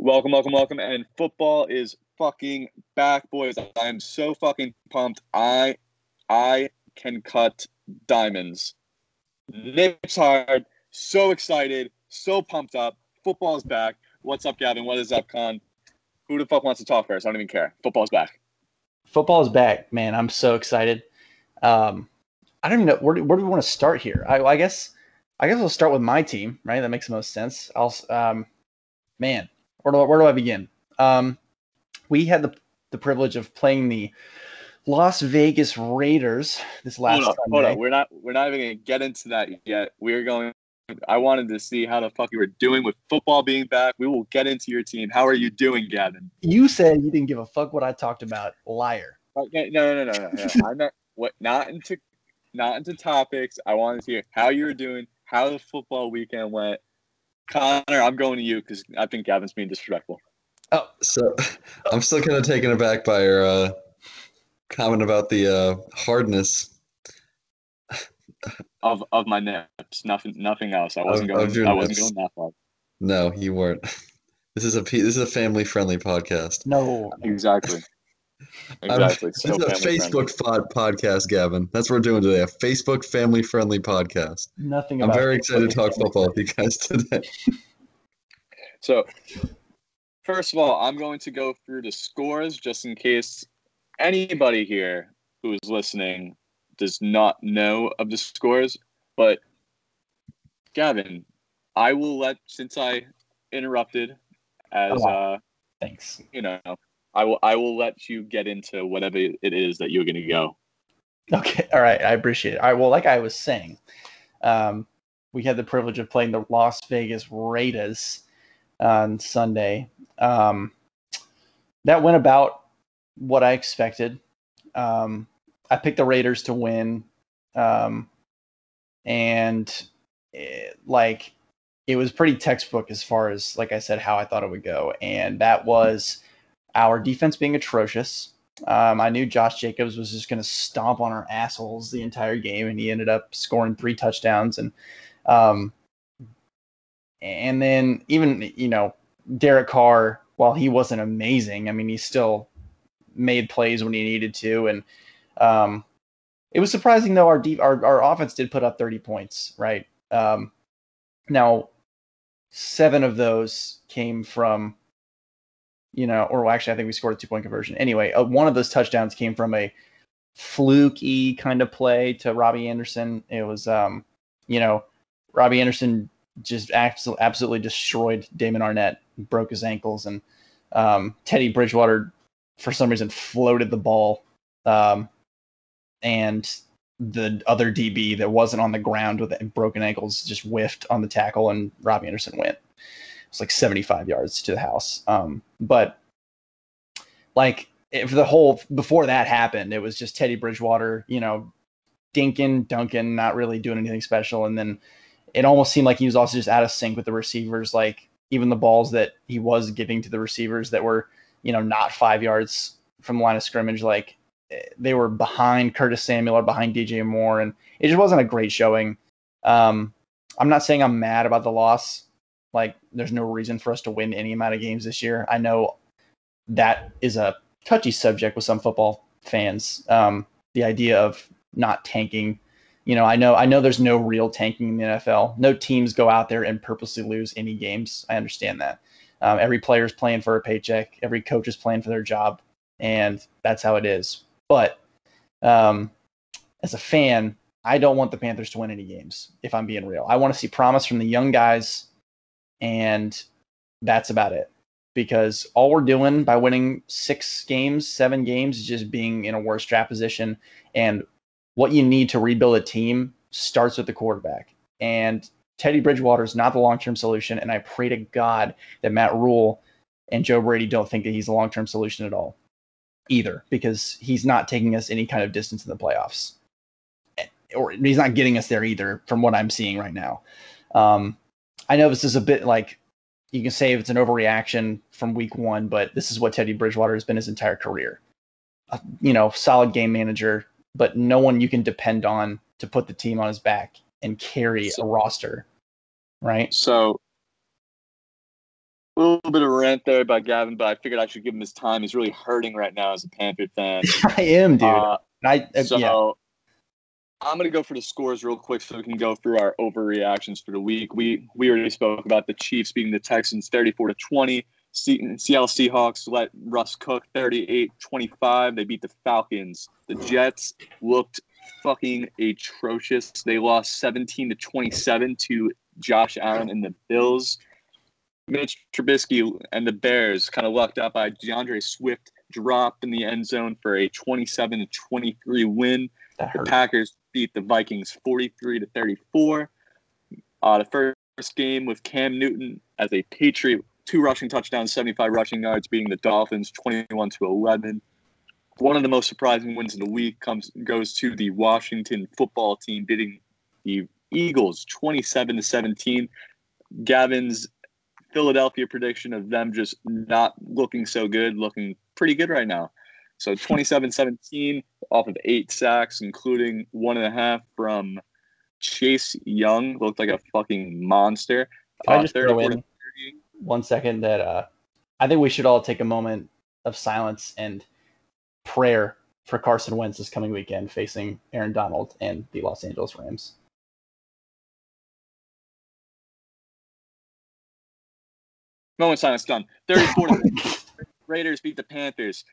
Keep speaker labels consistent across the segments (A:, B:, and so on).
A: Welcome, welcome, welcome. And football is fucking back, boys. I am so fucking pumped. I I can cut diamonds. Nips hard. So excited. So pumped up. Football's back. What's up, Gavin? What is up, Con? Who the fuck wants to talk first? I don't even care. Football's back.
B: Football's back, man. I'm so excited. Um, I don't even know where do, where do we want to start here. I, I guess I guess we'll start with my team, right? That makes the most sense. I'll um, man, where do, where do I begin? Um, we had the, the privilege of playing the Las Vegas Raiders this last
A: hold up,
B: Sunday.
A: hold up. We're not we're not even gonna get into that yet. We're going. I wanted to see how the fuck you were doing with football being back. We will get into your team. How are you doing, Gavin?
B: You said you didn't give a fuck what I talked about. Liar.
A: Okay, no, no, no, no, no. no. I'm not what not into not into topics. I wanted to hear how you were doing, how the football weekend went. Connor, I'm going to you because I think Gavin's being disrespectful.
B: Oh,
C: So I'm still kind of taken aback by your uh, comment about the uh, hardness
A: Of of my nips, nothing nothing else. I wasn't
C: Of- of
A: going.
C: your
A: I wasn't
C: nips.
A: going that far.
C: No, you weren't. This is a this is a family friendly podcast.
B: no.
A: Exactly.
C: I'm-
A: Exactly.
C: This is a Facebook pod- podcast, Gavin. That's what we're doing today. A Facebook family friendly podcast.
B: Nothing
C: I'm
B: about
C: very excited to talk football with you guys today.
A: So, first of all, I'm going to go through the scores just in case anybody here who is listening does not know of the scores. But, Gavin, I will let, since I interrupted, as
B: Oh,
A: uh,
B: Thanks.
A: you know, I will I will let you get into whatever it is that you're going to go.
B: Okay. All right. I appreciate it. All right. Well, like I was saying, um, we had the privilege of playing the Las Vegas Raiders on Sunday. Um, that went about what I expected. Um, I picked the Raiders to win. Um, and it, like it was pretty textbook as far as like I said how I thought it would go, and that was our defense being atrocious. Um, I knew Josh Jacobs was just going to stomp on our assholes the entire game, and he ended up scoring three touchdowns. And um, and then even you know Derek Carr, while he wasn't amazing, I mean he still made plays when he needed to, and um, it was surprising though our deep our our offense did put up thirty points, right? Um, now seven of those came from you know, or well, actually, I think we scored a two point conversion. Anyway, uh, one of those touchdowns came from a fluky kind of play to Robbie Anderson. It was, um, you know, Robbie Anderson just absolutely, absolutely destroyed Damon Arnette, broke his ankles, and um, Teddy Bridgewater, for some reason, floated the ball. Um, and the other DB that wasn't on the ground with broken ankles just whiffed on the tackle, and Robbie Anderson went. It's like 75 yards to the house. Um, but like if the whole before that happened, it was just Teddy Bridgewater, you know, dinking, dunking, not really doing anything special. And then it almost seemed like he was also just out of sync with the receivers. Like even the balls that he was giving to the receivers that were, you know, not five yards from the line of scrimmage, like they were behind Curtis Samuel or behind DJ Moore, and it just wasn't a great showing. Um, I'm not saying I'm mad about the loss. Like, there's no reason for us to win any amount of games this year. I know that is a touchy subject with some football fans. Um, the idea of not tanking. You know, I know I know there's no real tanking in the NFL. No teams go out there and purposely lose any games. I understand that. Um, every player is playing for a paycheck. Every coach is playing for their job, and that's how it is. But um, as a fan, I don't want the Panthers to win any games. If I'm being real, I want to see promise from the young guys and that's about it. Because all we're doing by winning six games, seven games, is just being in a worse draft position. And what you need to rebuild a team starts with the quarterback. And Teddy Bridgewater is not the long term solution. And I pray to God that Matt Rhule and Joe Brady don't think that he's a long term solution at all either, because he's not taking us any kind of distance in the playoffs. Or he's not getting us there either, from what I'm seeing right now. Um, I know this is a bit like you can say it's an overreaction from week one, but this is what Teddy Bridgewater has been his entire career. You know, solid game manager, but no one you can depend on to put the team on his back and carry a roster, right?
A: So, a little bit of rant there about Gavin, but I figured I should give him his time. He's really hurting right now as a Panther fan.
B: I am, dude.
A: Uh,
B: I uh,
A: so
B: yeah.
A: I'm gonna go for the scores real quick so we can go through our overreactions for the week. We we already spoke about the Chiefs beating the Texans 34 to 20. Seattle Seahawks let Russ cook 38-25. They beat the Falcons. The Jets looked fucking atrocious. They lost 17 to 27 to Josh Allen and the Bills. Mitch Trubisky and the Bears kind of lucked out by D'Andre Swift dropped in the end zone for a 27 to 23 win. The. Packers beat the Vikings 43 to 34. Uh, the first game with Cam Newton as a Patriot, two rushing touchdowns, 75 rushing yards, beating the Dolphins 21 to 11. One of the most surprising wins of the week comes goes to the Washington football team beating the Eagles 27 to 17. Gavin's Philadelphia prediction of them just not looking so good, looking pretty good right now. So 27 17 off of eight sacks, including one and a half from Chase Young. Looked like a fucking monster.
B: Can I
A: Uh,
B: just throw in one second that uh, I think we should all take a moment of silence and prayer for Carson Wentz this coming weekend facing Aaron Donald and the Los Angeles Rams.
A: Moment silence done. 34 Raiders beat the Panthers.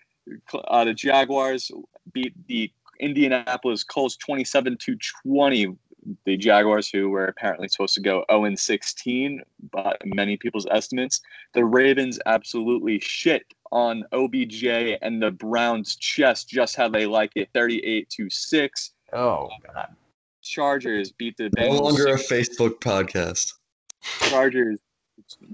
A: Uh, the Jaguars beat the Indianapolis Colts 27 to 20. The Jaguars, who were apparently supposed to go 0 and 16 by many people's estimates, the Ravens absolutely shit on OBJ and the Browns' chest just how they like it 38 to 6.
B: Oh God!
A: Chargers beat the
C: No longer a Facebook podcast.
A: Chargers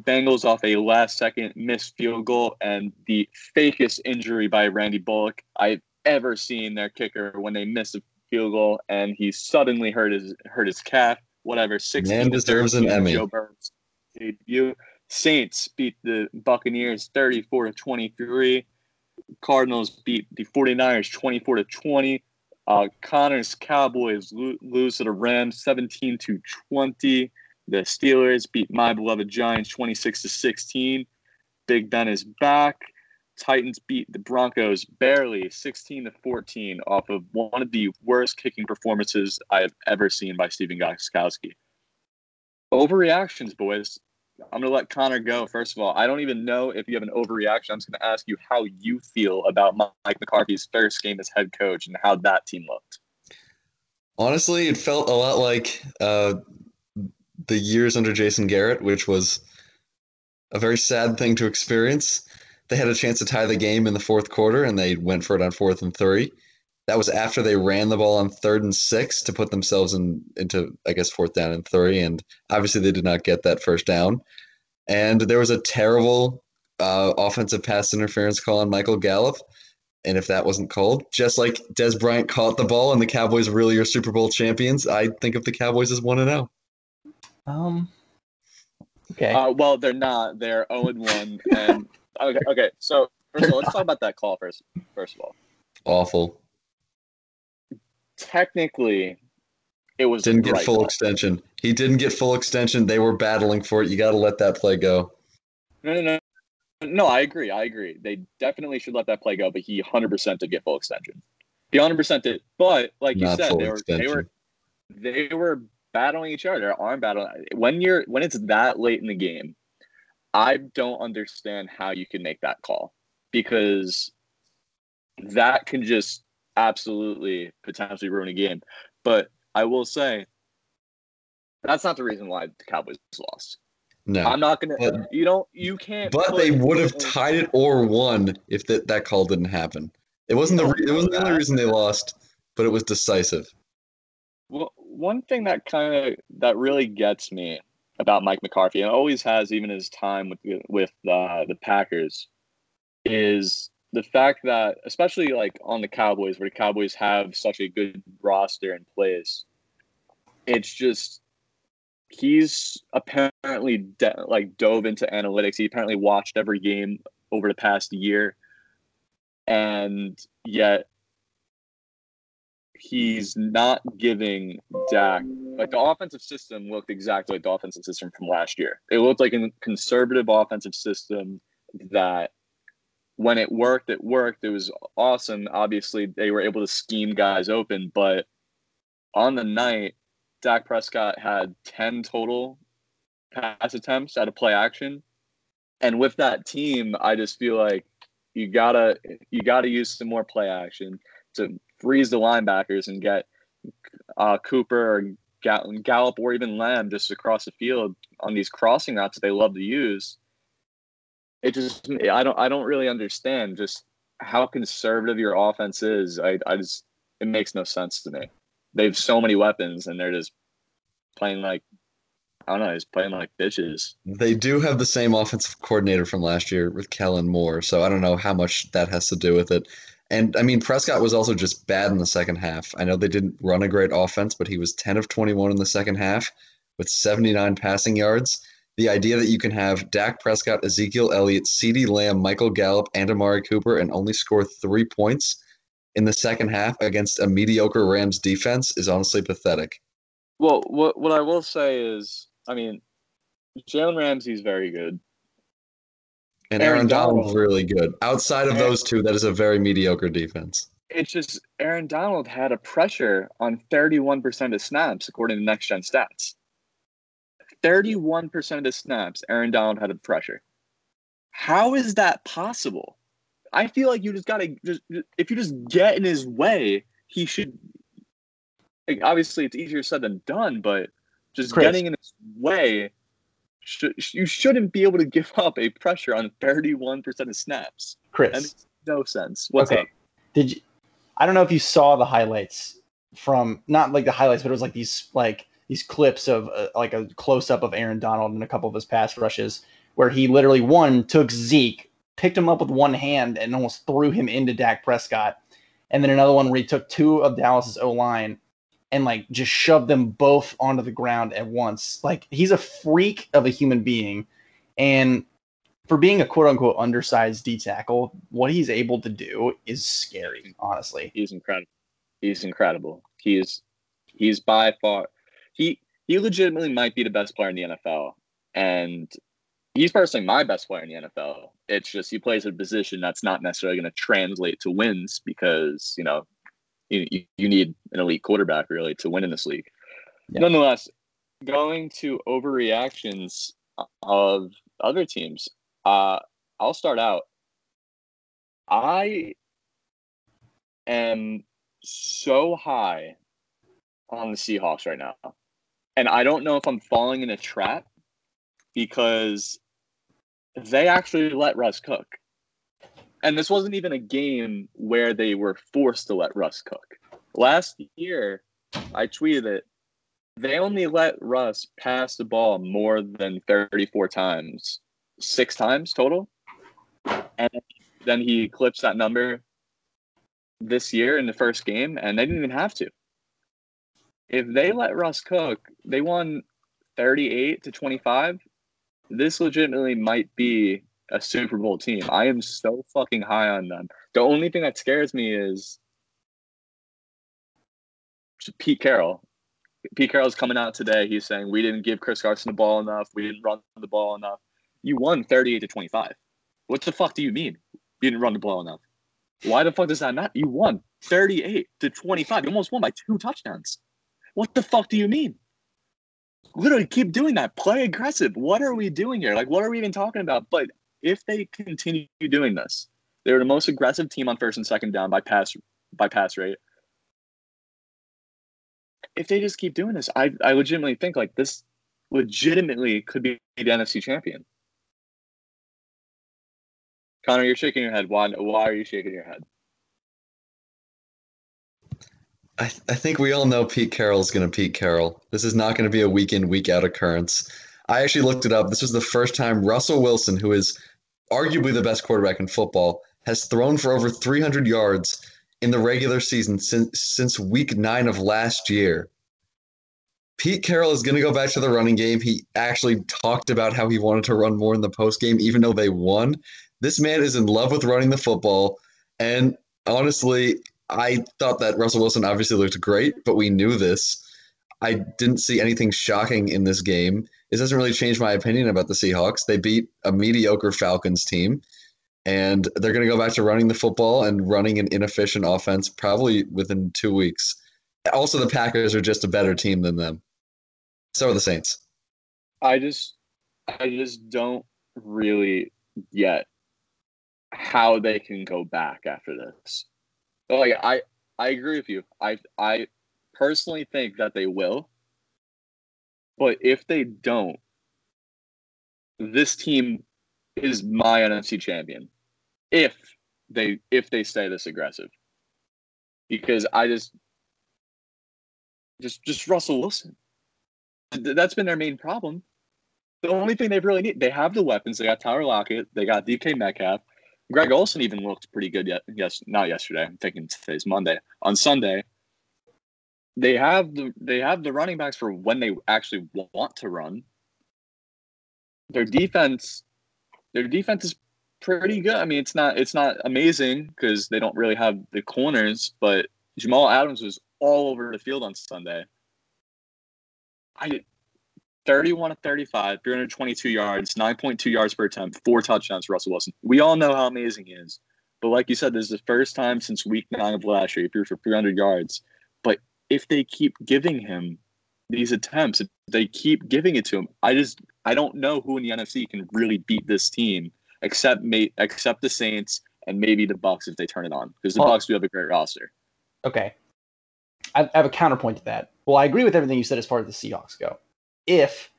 A: Bengals off a last second missed field goal and the fakest injury by Randy Bullock I've ever seen their kicker when they miss a field goal and he suddenly hurt his hurt his calf. Whatever. Six
C: Man deserves an Emmy.
A: Joe Burrow's debut. Saints beat the Buccaneers 34 to 23. Cardinals beat the 49ers 24 to 20. Uh, Connors Cowboys lo- lose to the Rams 17 to 20. The Steelers beat my beloved Giants 26 to 16. Big Ben is back. Titans beat the Broncos barely 16 to 14 off of one of the worst kicking performances I have ever seen by Stephen Gostkowski. Overreactions, boys. I'm going to let Connor go. First of all, I don't even know if you have an overreaction. I'm just going to ask you how you feel about Mike McCarthy's first game as head coach and how that team looked.
C: Honestly, it felt a lot like uh, the years under Jason Garrett, which was a very sad thing to experience. They had a chance to tie the game in the fourth quarter, and they went for it on fourth and three. That was after they ran the ball on third and six to put themselves in into, I guess, fourth down and three. And obviously, they did not get that first down. And there was a terrible uh, offensive pass interference call on Michael Gallup. And if that wasn't called, just like Dez Bryant caught the ball and the Cowboys really are Super Bowl champions, I think of the Cowboys as one and oh. zero.
B: Um. Okay.
A: Uh, well, they're not. They're 0 and 1. And okay, okay. So first of all, let's talk about that call first. First of all,
C: Awful.
A: technically, it was
C: Didn't get
A: right
C: full
A: call.
C: extension. He didn't get full extension. They were battling for it. You got to let that play go.
A: No, no, no. No, I agree. I agree. They definitely should let that play go, but he 100% did get full extension. He 100% did. But like you
C: Not
A: said, they were they were they were battling each other. Arm battling. When you're when it's that late in the game, I don't understand how you can make that call because that can just absolutely potentially ruin a game. But I will say that's not the reason why the Cowboys lost.
C: No.
A: I'm not gonna.
C: But-
A: you don't. You can't.
C: But they would have tied it or won if that, that call didn't happen. It wasn't the it wasn't the only reason they lost, but it was decisive.
A: Well, one thing that kind of that really gets me about Mike McCarthy, and always has even his time with with uh, the Packers, is the fact that, especially like on the Cowboys, where the Cowboys have such a good roster in place, it's just he's apparently de- like dove into analytics. He apparently watched every game over the past year, and yet he's not giving Dak like the offensive system looked exactly like the offensive system from last year. It looked like a conservative offensive system that when it worked, it worked. It was awesome. Obviously, they were able to scheme guys open, but on the night, Dak Prescott had 10 total pass attempts out of play action. And with that team, I just feel like you gotta you gotta use some more play action to freeze the linebackers and get uh, Cooper or Gallup or even Lamb just across the field on these crossing routes that they love to use. It just I don't I don't really understand just how conservative your offense is. I I just it makes no sense to me. They have so many weapons and they're just playing like I don't know, he's playing like bitches.
C: They do have the same offensive coordinator from last year with Kellen Moore, so I don't know how much that has to do with it. And I mean, Prescott was also just bad in the second half. I know they didn't run a great offense, but he was 10 of 21 in the second half with 79 passing yards. The idea that you can have Dak Prescott, Ezekiel Elliott, CeeDee Lamb, Michael Gallup, and Amari Cooper and only score three points in the second half against a mediocre Rams defense is honestly pathetic.
A: Well, what what I will say is, I mean, Jalen Ramsey's very good.
C: And Aaron, Aaron Donald's Donald, really good. Outside of those two, that is a very mediocre defense.
A: It's just Aaron Donald had a pressure on 31% of snaps, according to Next Gen Stats. 31% of the snaps, Aaron Donald had a pressure. How is that possible? I feel like you just gotta just if you just get in his way, he should. Like, obviously, it's easier said than done, but just Chris. getting in his way sh- you shouldn't be able to give up a pressure on 31% of snaps.
B: Chris. That makes
A: no sense. What's okay. up?
B: Did you I don't know if you saw the highlights from not like the highlights, but it was like these like these clips of uh, like a close up of Aaron Donald and a couple of his pass rushes where he literally one took Zeke, picked him up with one hand and almost threw him into Dak Prescott. And then another one where he took two of Dallas's O line and like just shove them both onto the ground at once. Like he's a freak of a human being. And for being a quote unquote undersized D tackle, what he's able to do is scary, honestly.
A: He's incredible. He's incredible. He is he's by far he he legitimately might be the best player in the NFL. And he's personally my best player in the NFL. It's just he plays a position that's not necessarily going to translate to wins because, you know, you, you need an elite quarterback really to win in this league. Yeah. Nonetheless, going to overreactions of other teams, uh, I'll start out. I am so high on the Seahawks right now. And I don't know if I'm falling in a trap because they actually let Russ cook and this wasn't even a game where they were forced to let Russ cook. Last year, I tweeted it. They only let Russ pass the ball more than 34 times, six times total. And then he clips that number this year in the first game, and they didn't even have to. If they let Russ cook, they won 38 to 25. This legitimately might be a Super Bowl team. I am so fucking high on them. The only thing that scares me is Pete Carroll. Pete Carroll's coming out today. He's saying we didn't give Chris Carson the ball enough. We didn't run the ball enough. You won 38 to 25. What the fuck do you mean? You didn't run the ball enough. Why the fuck does that matter? You won 38 to 25. You almost won by two touchdowns. What the fuck do you mean? Literally keep doing that. Play aggressive. What are we doing here? Like, what are we even talking about? But if they continue doing this, they're the most aggressive team on first and second down by pass by pass rate. If they just keep doing this, I I legitimately think like this legitimately could be the NFC champion. Connor, you're shaking your head. Why why are you shaking your head?
C: I, th- I think we all know Pete Carroll is going to Pete Carroll. This is not going to be a week in, week out occurrence. I actually looked it up. This was the first time Russell Wilson, who is arguably the best quarterback in football, has thrown for over 300 yards in the regular season since since week nine of last year. Pete Carroll is going to go back to the running game. He actually talked about how he wanted to run more in the post game, even though they won. This man is in love with running the football, and honestly, I thought that Russell Wilson obviously looked great, but we knew this. I didn't see anything shocking in this game. This doesn't really change my opinion about the Seahawks. They beat a mediocre Falcons team, and they're going to go back to running the football and running an inefficient offense probably within two weeks. Also, the Packers are just a better team than them. So are the Saints.
A: I just, I just don't really get how they can go back after this. Like I, I agree with you. I, I personally think that they will. But if they don't, this team is my NFC champion. If they if they stay this aggressive. Because I just just just Russell Wilson. That's been their main problem. The only thing they've really need, they have the weapons. They got Tyler Lockett. They got DK Metcalf. Greg Olsen even looked pretty good yet. Yes, not yesterday. I'm thinking today's Monday. On Sunday, they have the they have the running backs for when they actually want to run. Their defense, their defense is pretty good. I mean, it's not it's not amazing because they don't really have the corners, but Jamal Adams was all over the field on Sunday. I 31 to 35, 322 yards, 9.2 yards per attempt, four touchdowns for Russell Wilson. We all know how amazing he is. But like you said, this is the first time since week nine of last year he threw for 300 yards. But if they keep giving him these attempts, if they keep giving it to him, I just I don't know who in the NFC can really beat this team except may, except the Saints and maybe the Bucks if they turn it on because the well, Bucks do have a great roster.
B: Okay, I have a counterpoint to that. Well, I agree with everything you said as far as the Seahawks go. If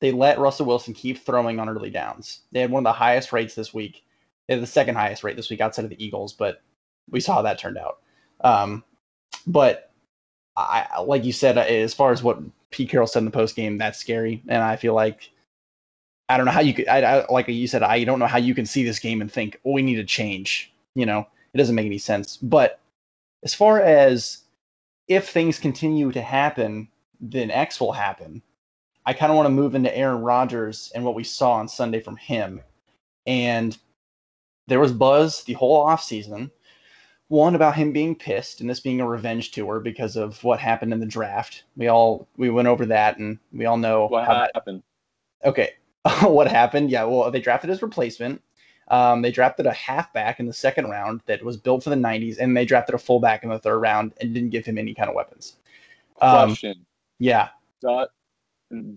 B: they let Russell Wilson keep throwing on early downs, they had one of the highest rates this week. They had the second highest rate this week outside of the Eagles, but we saw how that turned out. Um, but I, like you said, uh, as far as what Pete Carroll said in the post game, that's scary, and I feel like I don't know how you could. I, I, like you said, I don't know how you can see this game and think, "Oh, we need to change." You know, it doesn't make any sense. But as far as if things continue to happen, then X will happen. I kind of want to move into Aaron Rodgers and what we saw on Sunday from him. And there was buzz the whole offseason. One about him being pissed and this being a revenge tour because of what happened in the draft. We all we went over that and we all know
A: what happened.
B: That, okay, what happened? Yeah, well, they drafted his replacement. Um, they drafted a halfback in the second round that was built for the 90s, and they drafted a fullback in the third round and didn't give him any kind of weapons.
A: Um, Question.
B: Yeah.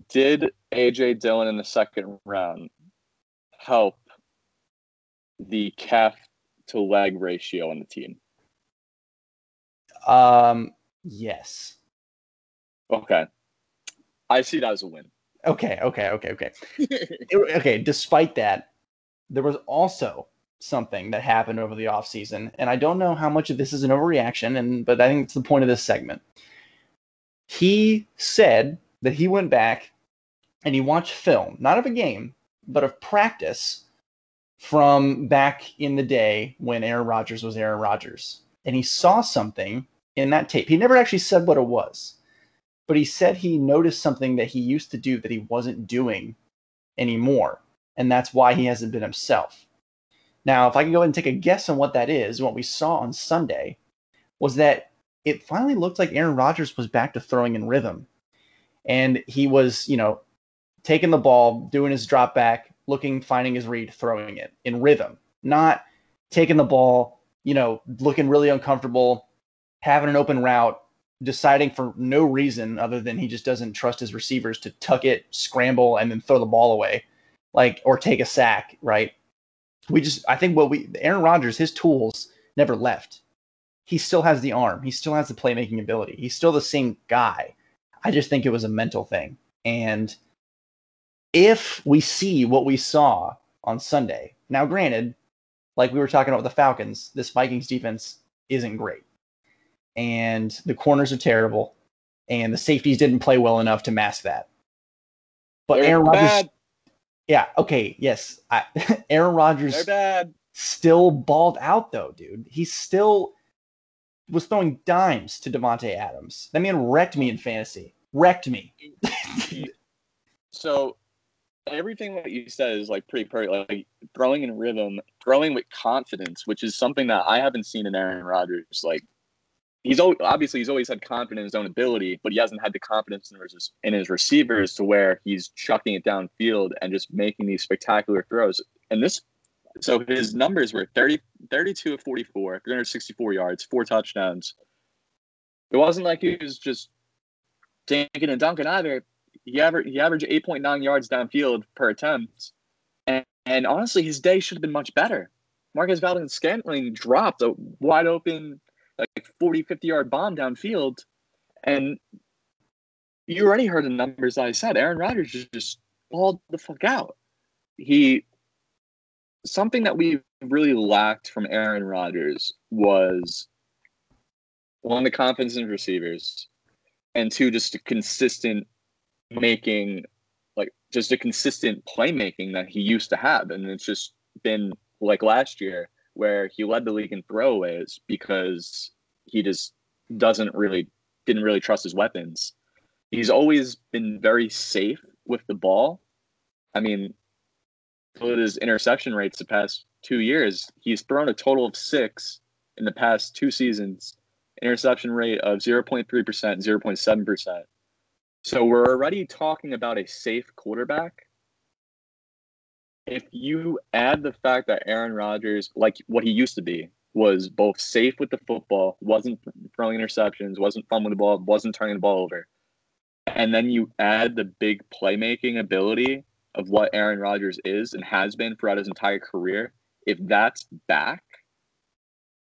A: did AJ Dillon in the second round help the calf to leg ratio on the team?
B: Um, yes.
A: Okay. I see that as a win.
B: Okay, okay, okay, okay. okay, despite that, there was also something that happened over the offseason, and I don't know how much of this is an overreaction, and but I think it's the point of this segment. He said that he went back and he watched film, not of a game, but of practice from back in the day when Aaron Rodgers was Aaron Rodgers. And he saw something in that tape. He never actually said what it was but he said he noticed something that he used to do that he wasn't doing anymore. And that's why he hasn't been himself. Now, if I can go ahead and take a guess on what that is, what we saw on Sunday was that it finally looked like Aaron Rodgers was back to throwing in rhythm. And he was, you know, taking the ball, doing his drop back, looking, finding his read, throwing it in rhythm, not taking the ball, you know, looking really uncomfortable, having an open route, deciding for no reason other than he just doesn't trust his receivers to tuck it, scramble, and then throw the ball away, like or take a sack. Right? We just I think what we Aaron Rodgers his tools never left. He still has the arm. He still has the playmaking ability. He's still the same guy. I just think it was a mental thing. And if we see what we saw on Sunday, now granted, like we were talking about with the Falcons, this Vikings defense isn't great and the corners are terrible, and the safeties didn't play well enough to mask that. But They're Aaron Rodgers, yeah, okay, yes, I, Aaron Rodgers still balled out though, dude. He still was throwing dimes to Davante Adams. That man wrecked me in fantasy. Wrecked me.
A: so everything that you said is like pretty perfect. Like throwing in rhythm, throwing with confidence, which is something that I haven't seen in Aaron Rodgers like he's always, obviously he's always had confidence in his own ability, but he hasn't had the confidence in his, in his receivers to where he's chucking it downfield and just making these spectacular throws. And this, so his numbers were 30, 32 of 44, 364 yards, four touchdowns. It wasn't like he was just tanking and dunking either. He averaged he averaged 8.9 yards downfield per attempt. And, and honestly, his day should have been much better. Marquez Valdes Scantling dropped a wide open like 40, 50 yard bomb downfield. And you already heard the numbers I said. Aaron Rodgers just, just balled the fuck out. He something that we really lacked from Aaron Rodgers was one, the confidence in receivers, and two, just a consistent making, like just a consistent playmaking that he used to have. And it's just been like last year where he led the league in throwaways because he just doesn't really didn't really trust his weapons. He's always been very safe with the ball. I mean, his interception rates the past two years. He's thrown a total of six in the past two seasons, interception rate of 0.3%, 0.7%. So we're already talking about a safe quarterback. If you add the fact that Aaron Rodgers, like what he used to be, was both safe with the football, wasn't throwing interceptions, wasn't fumbling the ball, wasn't turning the ball over, and then you add the big playmaking ability of what Aaron Rodgers is and has been throughout his entire career, if that's back,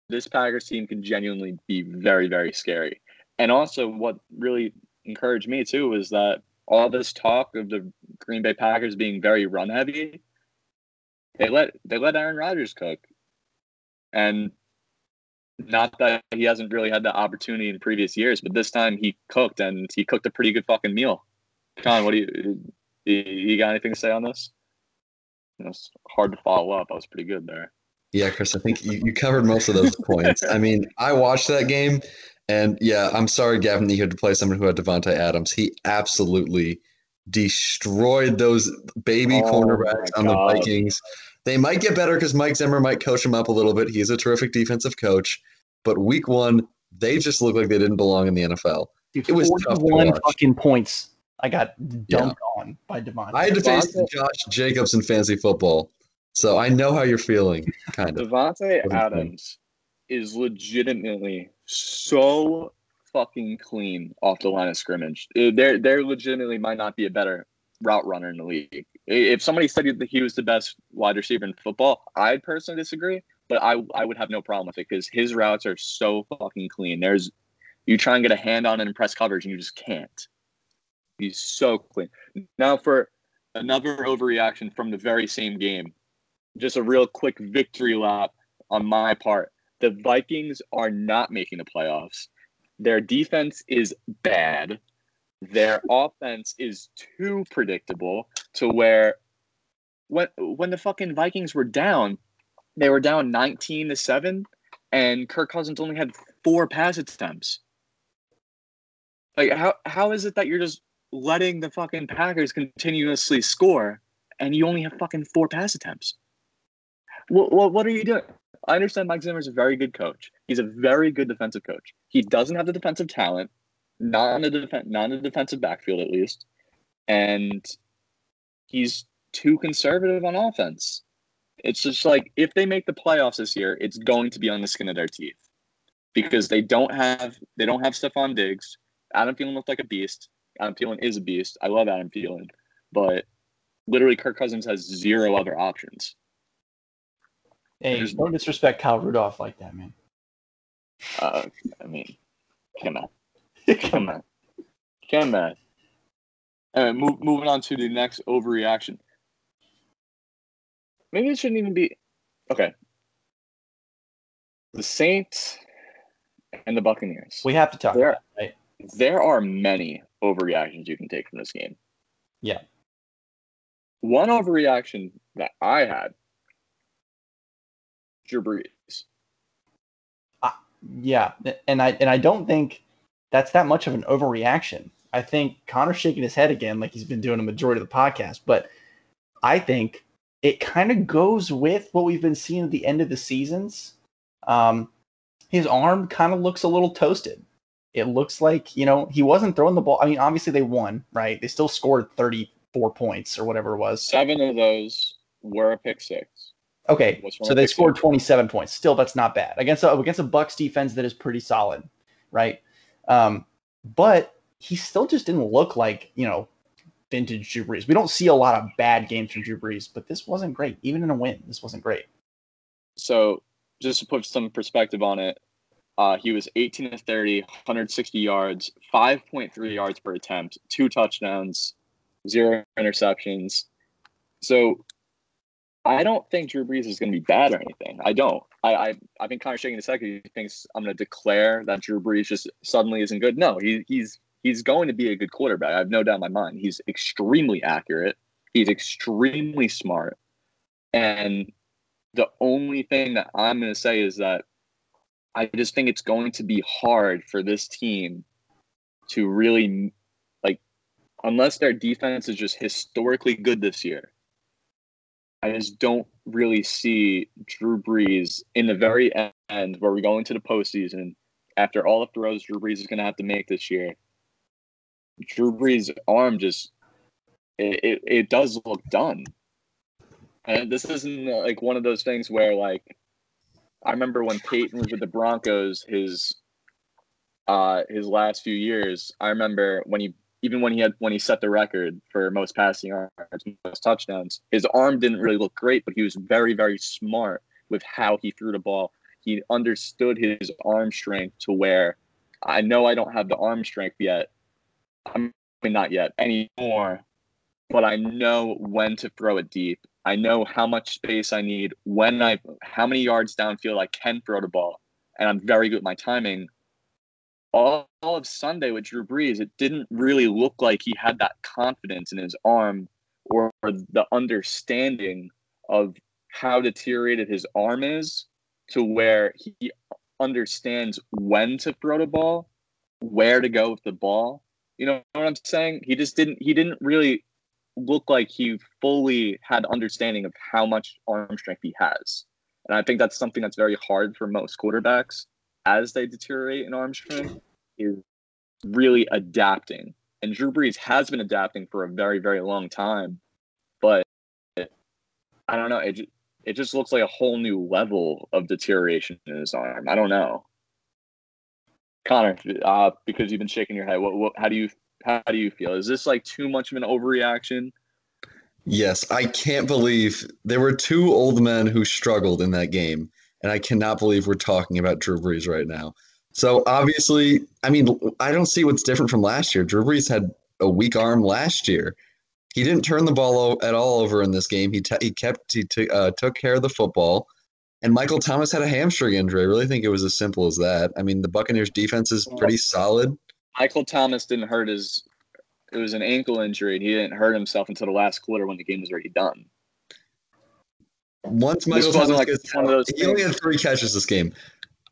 A: this Packers team can genuinely be very, very scary. And also, what really encouraged me too was that all this talk of the Green Bay Packers being very run heavy, they let they let Aaron Rodgers cook, and not that he hasn't really had the opportunity in previous years, but this time he cooked and he cooked a pretty good fucking meal. Con, what do you you got anything to say on this? It's hard to follow up. I was pretty good there.
C: Yeah, Chris, I think you, you covered most of those points. I mean, I watched that game, and yeah, I'm sorry, Gavin, that you had to play someone who had Davante Adams. He absolutely destroyed those baby oh cornerbacks on the Vikings. They might get better because Mike Zimmer might coach them up a little bit. He's a terrific defensive coach. But week one, they just looked like they didn't belong in the NFL.
B: Dude, it was tough one fucking points. I got dumped yeah. on by Davante.
C: I had to face Josh Jacobs in fantasy football, so I know how you're feeling. Kind
A: of. Davante Adams is legitimately so fucking clean off the line of scrimmage. Uh, there, there legitimately might not be a better route runner in the league. If somebody said that he was the best wide receiver in football, I'd personally disagree, but I I would have no problem with it because his routes are so fucking clean. There's you try and get a hand on it and press coverage and you just can't. He's so clean. Now for another overreaction from the very same game, just a real quick victory lap on my part. The Vikings are not making the playoffs. Their defense is bad. Their offense is too predictable to where when when the fucking Vikings were down, they were down 19 to 7 and Kirk Cousins only had four pass attempts. Like how how is it that you're just letting the fucking Packers continuously score and you only have fucking four pass attempts? What what, what are you doing? I understand Mike Zimmer is a very good coach. He's a very good defensive coach. He doesn't have the defensive talent not on the defense, not in the defensive backfield at least, and he's too conservative on offense. It's just like if they make the playoffs this year, it's going to be on the skin of their teeth because they don't have they don't have Stefon Diggs. Adam Thielen looked like a beast. Adam Thielen is a beast. I love Adam Thielen, but literally Kirk Cousins has zero other options.
B: Hey, There's, don't disrespect Kyle Rudolph like that, man.
A: Uh, I mean, come on. Come on. Come on. All right, move, moving on to the next overreaction. Maybe it shouldn't even be. Okay. The Saints and the Buccaneers.
B: We have to talk
A: there,
B: about it, right?
A: There are many overreactions you can take from this game.
B: Yeah.
A: One overreaction that I had, Drew Brees.
B: Uh, yeah, and I and I don't think that's that much of an overreaction. I think Connor's shaking his head again, like he's been doing a majority of the podcast, but I think it kind of goes with what we've been seeing at the end of the seasons. Um, his arm kind of looks a little toasted. It looks like, you know, he wasn't throwing the ball. I mean, obviously they won, right? They still scored 34 points or whatever it was.
A: Seven of those were a pick six.
B: Okay, so they scored 27 points. Still, that's not bad against a, against a Bucks defense that is pretty solid, right? Um, but he still just didn't look like you know vintage Drew Brees. We don't see a lot of bad games from Drew Brees, but this wasn't great. Even in a win, this wasn't great.
A: So just to put some perspective on it, uh, he was 18 to 30, 160 yards, 5.3 yards per attempt, two touchdowns, zero interceptions. So I don't think Drew Brees is going to be bad or anything. I don't. I, I I've been kind of shaking his head 'cause he thinks I'm going to declare that Drew Brees just suddenly isn't good. No, he, he's he's going to be a good quarterback. I have no doubt in my mind. He's extremely accurate. He's extremely smart, and the only thing that I'm going to say is that I just think it's going to be hard for this team to really like unless their defense is just historically good this year. I just don't really see Drew Brees in the very end where we go into the postseason after all the throws Drew Brees is going to have to make this year. Drew Brees' arm just it, it, it does look done. And this isn't uh, like one of those things where like I remember when Peyton was with the Broncos, his uh his last few years. I remember when he even when he had when he set the record for most passing yards, most touchdowns, his arm didn't really look great, but he was very, very smart with how he threw the ball. He understood his arm strength to where I know I don't have the arm strength yet. I mean, not yet anymore, but I know when to throw it deep. I know how much space I need, when I, how many yards downfield I can throw the ball, and I'm very good at my timing. All, all of Sunday with Drew Brees, it didn't really look like he had that confidence in his arm or the understanding of how deteriorated his arm is to where he understands when to throw the ball, where to go with the ball. You know what I'm saying? He just didn't he didn't really look like he fully had understanding of how much arm strength he has. And I think that's something that's very hard for most quarterbacks as they deteriorate in arm strength is really adapting. And Drew Brees has been adapting for a very, very long time. But I don't know. It, it just looks like a whole new level of deterioration in his arm. I don't know. Connor, uh, because you've been shaking your head, what, what, how do you how do you feel? Is this like too much of an overreaction?
C: Yes, I can't believe there were two old men who struggled in that game, and I cannot believe we're talking about Drew Brees right now. So obviously, I mean, I don't see what's different from last year. Drew Brees had a weak arm last year. He didn't turn the ball at all over in this game. He t- he kept he t- uh, took care of the football, and Michael Thomas had a hamstring injury. I really think it was as simple as that. I mean, the Buccaneers defense is pretty solid.
A: Michael Thomas didn't hurt his. It was an ankle injury, and he didn't hurt himself until the last quarter when the game was already done.
C: Once Michael
A: wasn't
C: Thomas
A: like
C: gets
A: one of those
C: he only had three catches this game.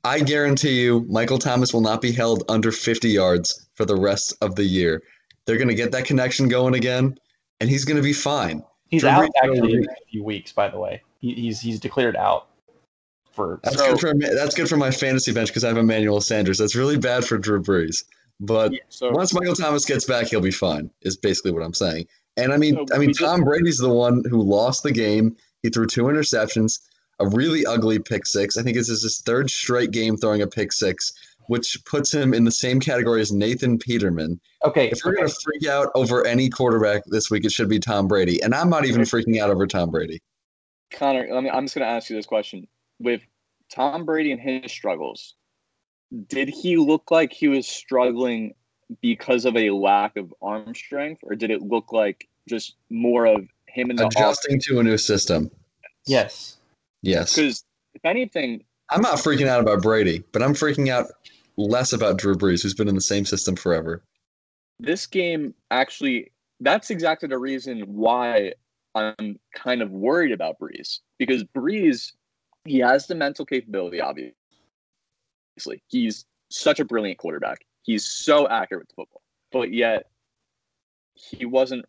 C: I guarantee you, Michael Thomas will not be held under 50 yards for the rest of the year. They're going to get that connection going again, and he's going to be fine.
B: He's
C: Drew
B: out actually in a few weeks, by the way. He, he's he's declared out for.
C: That's
A: So-
C: good for that's good for my fantasy bench because I have Emmanuel Sanders. That's really bad for Drew Brees. But
A: So
C: once Michael Thomas gets back, he'll be fine. Is basically what I'm saying. And I mean,
A: So
C: I mean,
A: we just-
C: Tom Brady's the one who lost the game. He threw two interceptions, a really ugly pick six. I think this is his third straight game throwing a pick six, which puts him in the same category as Nathan Peterman.
B: Okay,
C: If we're
B: okay.
C: gonna freak out over any quarterback this week, it should be Tom Brady. And I'm not even freaking out over Tom Brady.
A: Connor, let me, I'm just going to ask you this question: With Tom Brady and his struggles, did he look like he was struggling because of a lack of arm strength, or did it look like just more of him and the
C: Adjusting to a new system.
B: yes.
C: Yes.
A: Because if anything,
C: I'm not freaking out about Brady, but I'm freaking out less about Drew Brees, who's been in the same system forever.
A: this game actually that's exactly the reason why I'm kind of worried about Brees because Brees, he has the mental capability obviously he's such a brilliant quarterback he's so accurate with the football but yet he wasn't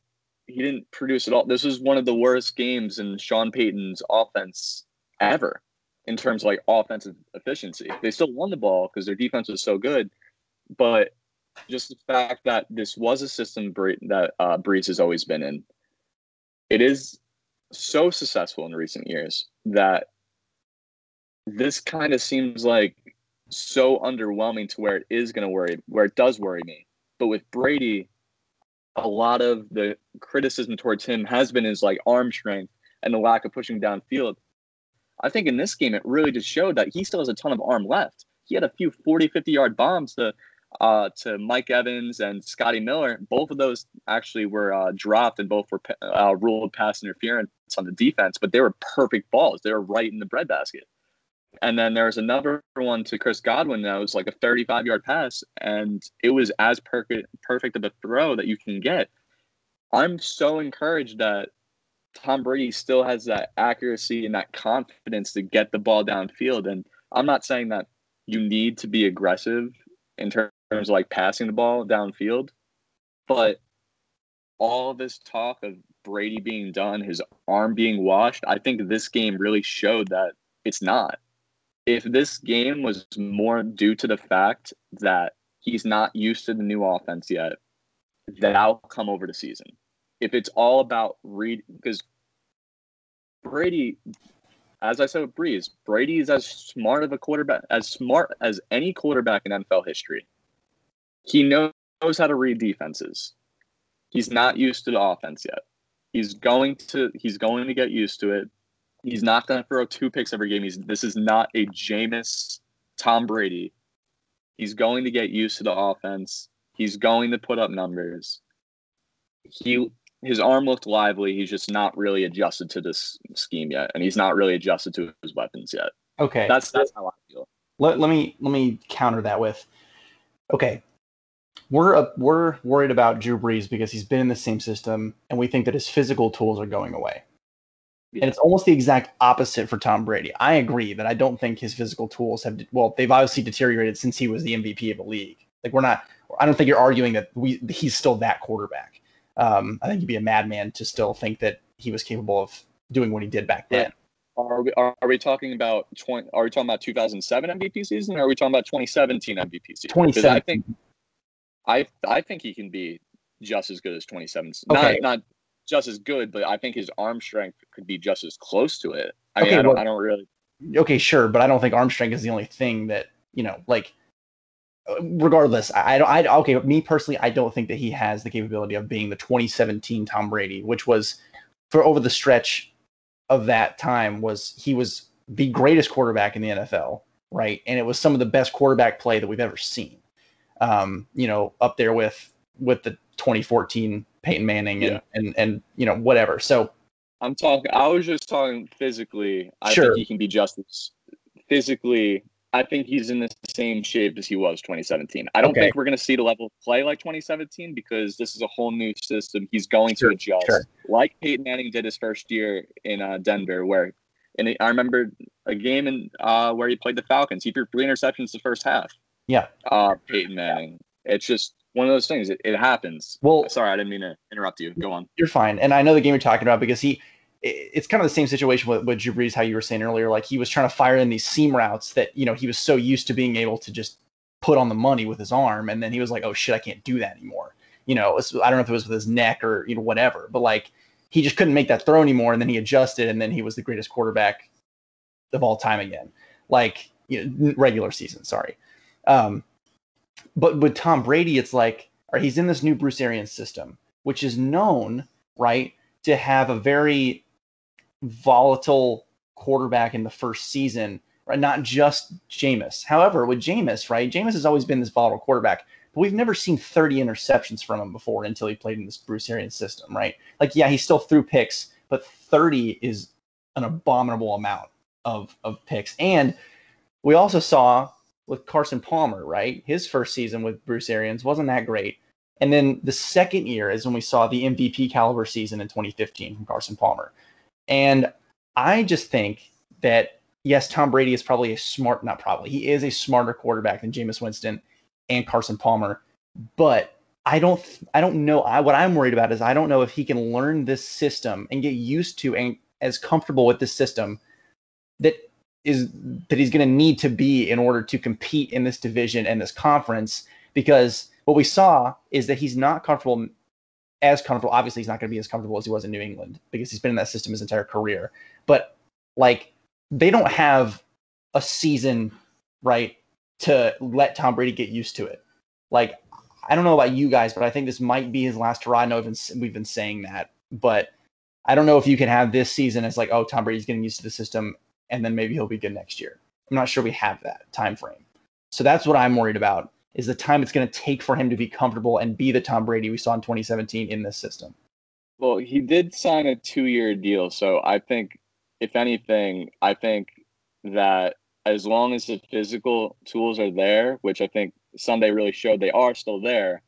A: he didn't produce at all this was one of the worst games in Sean Payton's offense ever in terms of like offensive efficiency. They still won the ball because their defense was so good, but just the fact that this was a system that uh, Brees has always been in, it is so successful in recent years that this kind of seems like so underwhelming to where it is going to worry, where it does worry me. But with Brady, a lot of the criticism towards him has been his like arm strength and the lack of pushing downfield. I think in this game, it really just showed that he still has a ton of arm left. He had a few 40, 50 yard bombs to uh, to Mike Evans and Scotty Miller. Both of those actually were uh, dropped and both were uh, ruled pass interference on the defense, but they were perfect balls. They were right in the breadbasket. And then there was another one to Chris Godwin that was like a 35 yard pass, and it was as perfect perfect of a throw that you can get. I'm so encouraged that Tom Brady still has that accuracy and that confidence to get the ball downfield. And I'm not saying that you need to be aggressive in terms of like passing the ball downfield, but all this talk of Brady being done, his arm being washed, I think this game really showed that it's not if this game was more due to the fact that he's not used to the new offense yet, that'll come over the season. If it's all about read, because Brady, as I said with Brees, Brady is as smart of a quarterback, as smart as any quarterback in NFL history. He knows how to read defenses. He's not used to the offense yet. He's going to he's going to get used to it. He's not going to throw two picks every game. He's this is not a Jameis Tom Brady. He's going to get used to the offense. He's going to put up numbers. He his arm looked lively. He's just not really adjusted to this scheme yet, and he's not really adjusted to his weapons yet.
B: Okay,
A: that's that's how I feel.
B: Let, let me let me counter that with, okay, we're uh, we're worried about Drew Brees because he's been in the same system, and we think that his physical tools are going away. And it's almost the exact opposite for Tom Brady. I agree that I don't think his physical tools have well, they've obviously deteriorated since he was the MVP of the league. Like we're not I don't think you're arguing that we he's still that quarterback. Um, I think you'd be a madman to still think that he was capable of doing what he did back then.
A: Are we are, are we talking about 20 are we talking about 2007 MVP season or are we talking about 2017 MVP season?
B: 2017.
A: I think I I think he can be just as good as 2017. Okay. Not not just as good, but I think his arm strength could be just as close to it. I okay, mean, I don't, well, I don't really.
B: Okay, sure, but I don't think arm strength is the only thing that you know. Like, regardless, I, don't. I okay, me personally, I don't think that he has the capability of being the 2017 Tom Brady, which was for over the stretch of that time was he was the greatest quarterback in the NFL, right? And it was some of the best quarterback play that we've ever seen. Um, you know, up there with with the 2014 Peyton Manning and, yeah. and, and, you know, whatever. So
A: I'm talking, I was just talking physically. I sure. think he can be just as physically. I think he's in the same shape as he was 2017. I don't okay. think we're going to see the level of play like 2017 because this is a whole new system. He's going sure. to adjust, sure. like Peyton Manning did his first year in uh, Denver, where and I remember a game in uh, where he played the Falcons. He threw three interceptions the first half.
B: Yeah,
A: uh, Peyton Manning. It's just one of those things. It, it happens. Well, sorry, I didn't mean to interrupt you. Go on.
B: You're fine. And I know the game you're talking about because he, it's kind of the same situation with, with Drew Brees, how you were saying earlier. Like he was trying to fire in these seam routes that, you know, he was so used to being able to just put on the money with his arm. And then he was like, oh shit, I can't do that anymore. You know, I don't know if it was with his neck or, you know, whatever, but like he just couldn't make that throw anymore. And then he adjusted and then he was the greatest quarterback of all time again. Like, you know, regular season, sorry. Um, but with Tom Brady, it's like, or he's in this new Bruce Arians system, which is known, right, to have a very volatile quarterback in the first season, right? Not just Jameis. However, with Jameis, right, Jameis has always been this volatile quarterback, but we've never seen 30 interceptions from him before until he played in this Bruce Arians system, right? Like, yeah, he still threw picks, but 30 is an abominable amount of of picks. And we also saw with Carson Palmer, right? His first season with Bruce Arians wasn't that great. And then the second year is when we saw the MVP caliber season in 2015 from Carson Palmer. And I just think that, yes, Tom Brady is probably a smart, not probably, he is a smarter quarterback than Jameis Winston and Carson Palmer. But I don't, I don't know. I, what I'm worried about is I don't know if he can learn this system and get used to and as comfortable with this system that is that he's going to need to be in order to compete in this division and this conference because what we saw is that he's not comfortable as comfortable obviously he's not going to be as comfortable as he was in New England because he's been in that system his entire career but like they don't have a season right to let Tom Brady get used to it like I don't know about you guys but I think this might be his last hurrah I know we've been, saying that but I don't know if you can have this season as like oh Tom Brady's getting used to the system and then maybe he'll be good next year. I'm not sure we have that time frame. So that's what I'm worried about is the time it's going to take for him to be comfortable and be the Tom Brady we saw in 2017 in this system.
A: Well, he did sign a two-year deal, so I think if anything, I think that as long as the physical tools are there, which I think Sunday really showed they are still there,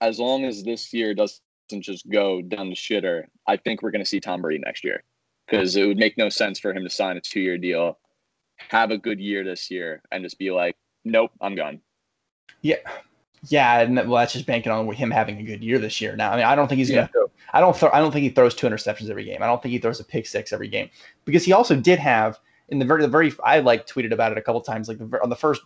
A: as long as this year doesn't just go down the shitter, I think we're going to see Tom Brady next year because it would make no sense for him to sign a two year deal, have a good year this year, and just be like, nope, I'm gone.
B: Yeah. Yeah, and well, that's just banking on him having a good year this year. Now, I mean, I don't think he's gonna. Throw, I don't. Throw, I don't think he throws two interceptions every game. I don't think he throws a pick six every game because he also did have in the very, the very. I like tweeted about it a couple times. Like the, on the first,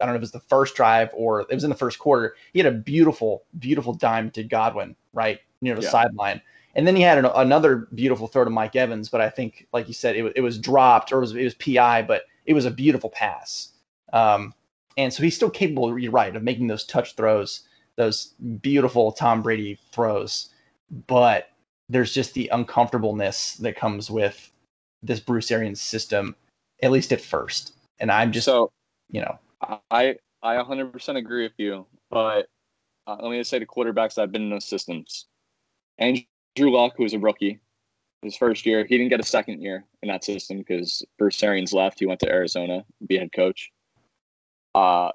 B: I don't know if it was the first drive or it was in the first quarter. He had a beautiful, beautiful dime to Godwin right near the yeah. sideline, and then he had an, another beautiful throw to Mike Evans, but I think, like you said, it, it was dropped or it was, it was PI, but it was a beautiful pass. Um, and so he's still capable, you're right, of making those touch throws, those beautiful Tom Brady throws. But there's just the uncomfortableness that comes with this Bruce Arians system, at least at first. And I'm just, so, you know,
A: I I 100% agree with you, but uh, let me just say the quarterbacks that have been in those systems. Andrew Luck, who was a rookie, his first year, he didn't get a second year in that system because Bruce Arians left. He went to Arizona to be head coach. Uh,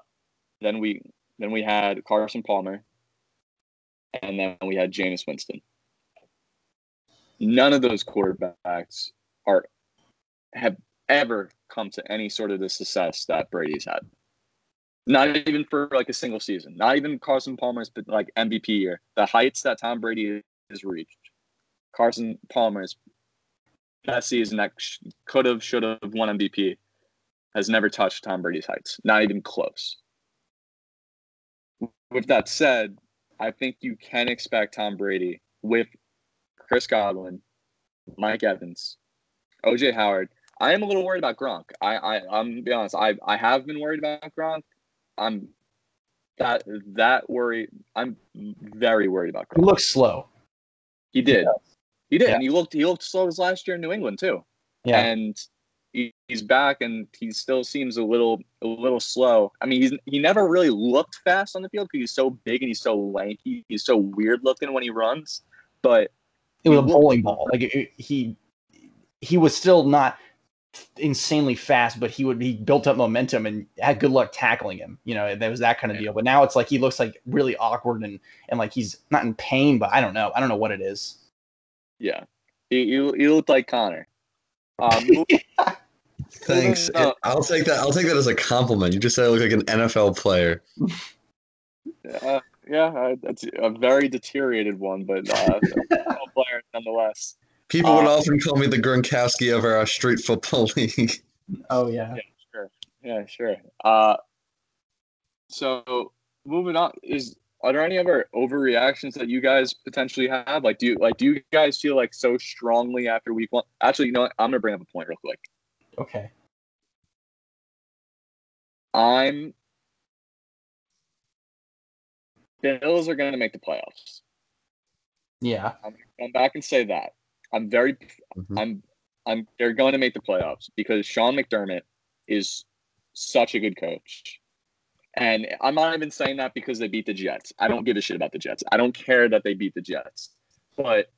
A: then we then we had Carson Palmer, and then we had Jameis Winston. None of those quarterbacks are have ever come to any sort of the success that Brady's had. Not even for like a single season. Not even Carson Palmer's like MVP year. The heights that Tom Brady has reached Carson Palmer's best season that could have, should have won MVP has never touched Tom Brady's heights, not even close. With that said, I think you can expect Tom Brady with Chris Godwin, Mike Evans, OJ Howard. I am a little worried about Gronk. I, I I'm gonna be honest. I I have been worried about Gronk. I'm that that worry. I'm very worried about Gronk.
B: He looks slow.
A: He did. He did, yeah. and he looked he looked slow as last year in New England too. Yeah, and he, he's back, and he still seems a little a little slow. I mean, he's he never really looked fast on the field because he's so big and he's so lanky. He's so weird looking when he runs, but
B: it was a bowling ball. Like it, he he was still not insanely fast, but he would he built up momentum and had good luck tackling him. You know, there was that kind of deal. But now it's like he looks like really awkward and and like he's not in pain, but I don't know. I don't know what it is.
A: Yeah, you you, you look like Connor. Um,
C: Thanks. I'll take that. I'll take that as a compliment. You just said I look like an NFL player.
A: Uh, yeah, that's a very deteriorated one, but uh, player nonetheless.
C: People would uh, often call me the Gronkowski of our street football league.
B: Oh yeah.
A: Yeah, sure. Yeah, sure. Uh, so moving on is are there any other overreactions that you guys potentially have? Like, do you like do you guys feel like so strongly after week one? Actually, you know what? I'm gonna bring up a point real quick.
B: Okay.
A: I'm The Bills are gonna make the playoffs.
B: Yeah.
A: I'm back and say that. I'm very mm-hmm. I'm I'm they're going to make the playoffs because Sean McDermott is such a good coach. And I'm not even saying that because they beat the Jets. I don't give a shit about the Jets. I don't care that they beat the Jets. But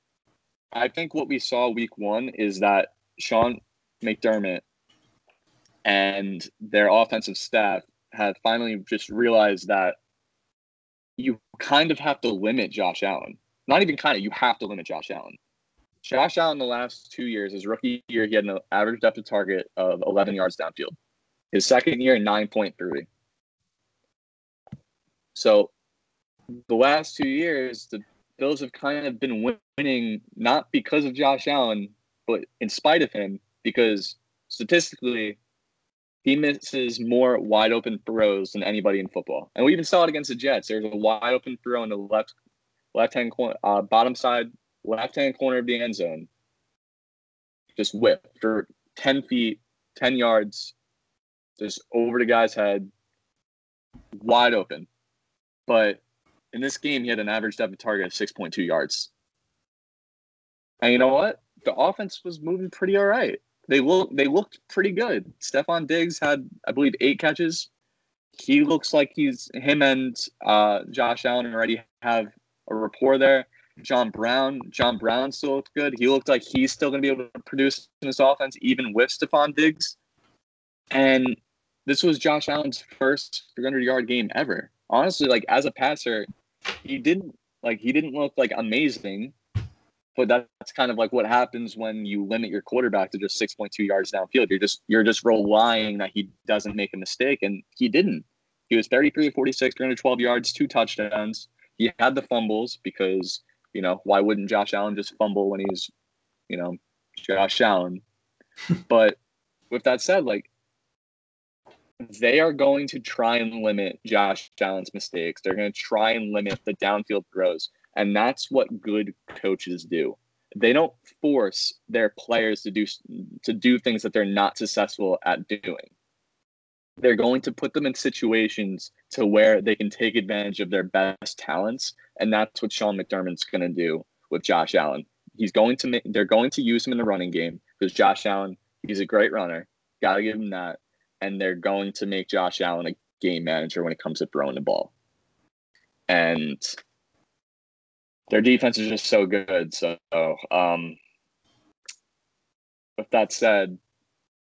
A: I think what we saw week one is that Sean McDermott and their offensive staff have finally just realized that you kind of have to limit Josh Allen. Not even kind of, you have to limit Josh Allen. Josh Allen, the last two years, his rookie year, he had an average depth of target of 11 yards downfield. His second year, 9.3. So the last two years, the Bills have kind of been winning not because of Josh Allen, but in spite of him, because statistically, he misses more wide open throws than anybody in football. And we even saw it against the Jets. There's a wide open throw in the left left hand corner, uh, bottom side, left hand corner of the end zone. Just whip for 10 feet, 10 yards, just over the guy's head, wide open. But in this game, he had an average depth of target of 6.2 yards. And you know what? The offense was moving pretty all right they look they looked pretty good. Stefon Diggs had, I believe, eight catches. He looks like he's him and uh, Josh Allen already have a rapport there. John Brown, John Brown still looked good. He looked like he's still going to be able to produce in this offense, even with Stefon Diggs. And this was Josh Allen's first 300 yard game ever. Honestly, like as a passer, he didn't like he didn't look like amazing, but that's kind of like what happens when you limit your quarterback to just 6.2 yards downfield. You're just you're just relying that he doesn't make a mistake, and he didn't. He was 33 46, 312 yards, two touchdowns. He had the fumbles because you know why wouldn't Josh Allen just fumble when he's you know Josh Allen? but with that said, like they are going to try and limit Josh Allen's mistakes. They're going to try and limit the downfield throws. And that's what good coaches do. They don't force their players to do to do things that they're not successful at doing. They're going to put them in situations to where they can take advantage of their best talents, and that's what Sean McDermott's going to do with Josh Allen. He's going to make, they're going to use him in the running game because Josh Allen, he's a great runner. Got to give him that. And they're going to make Josh Allen a game manager when it comes to throwing the ball. And their defense is just so good. So, um, with that said,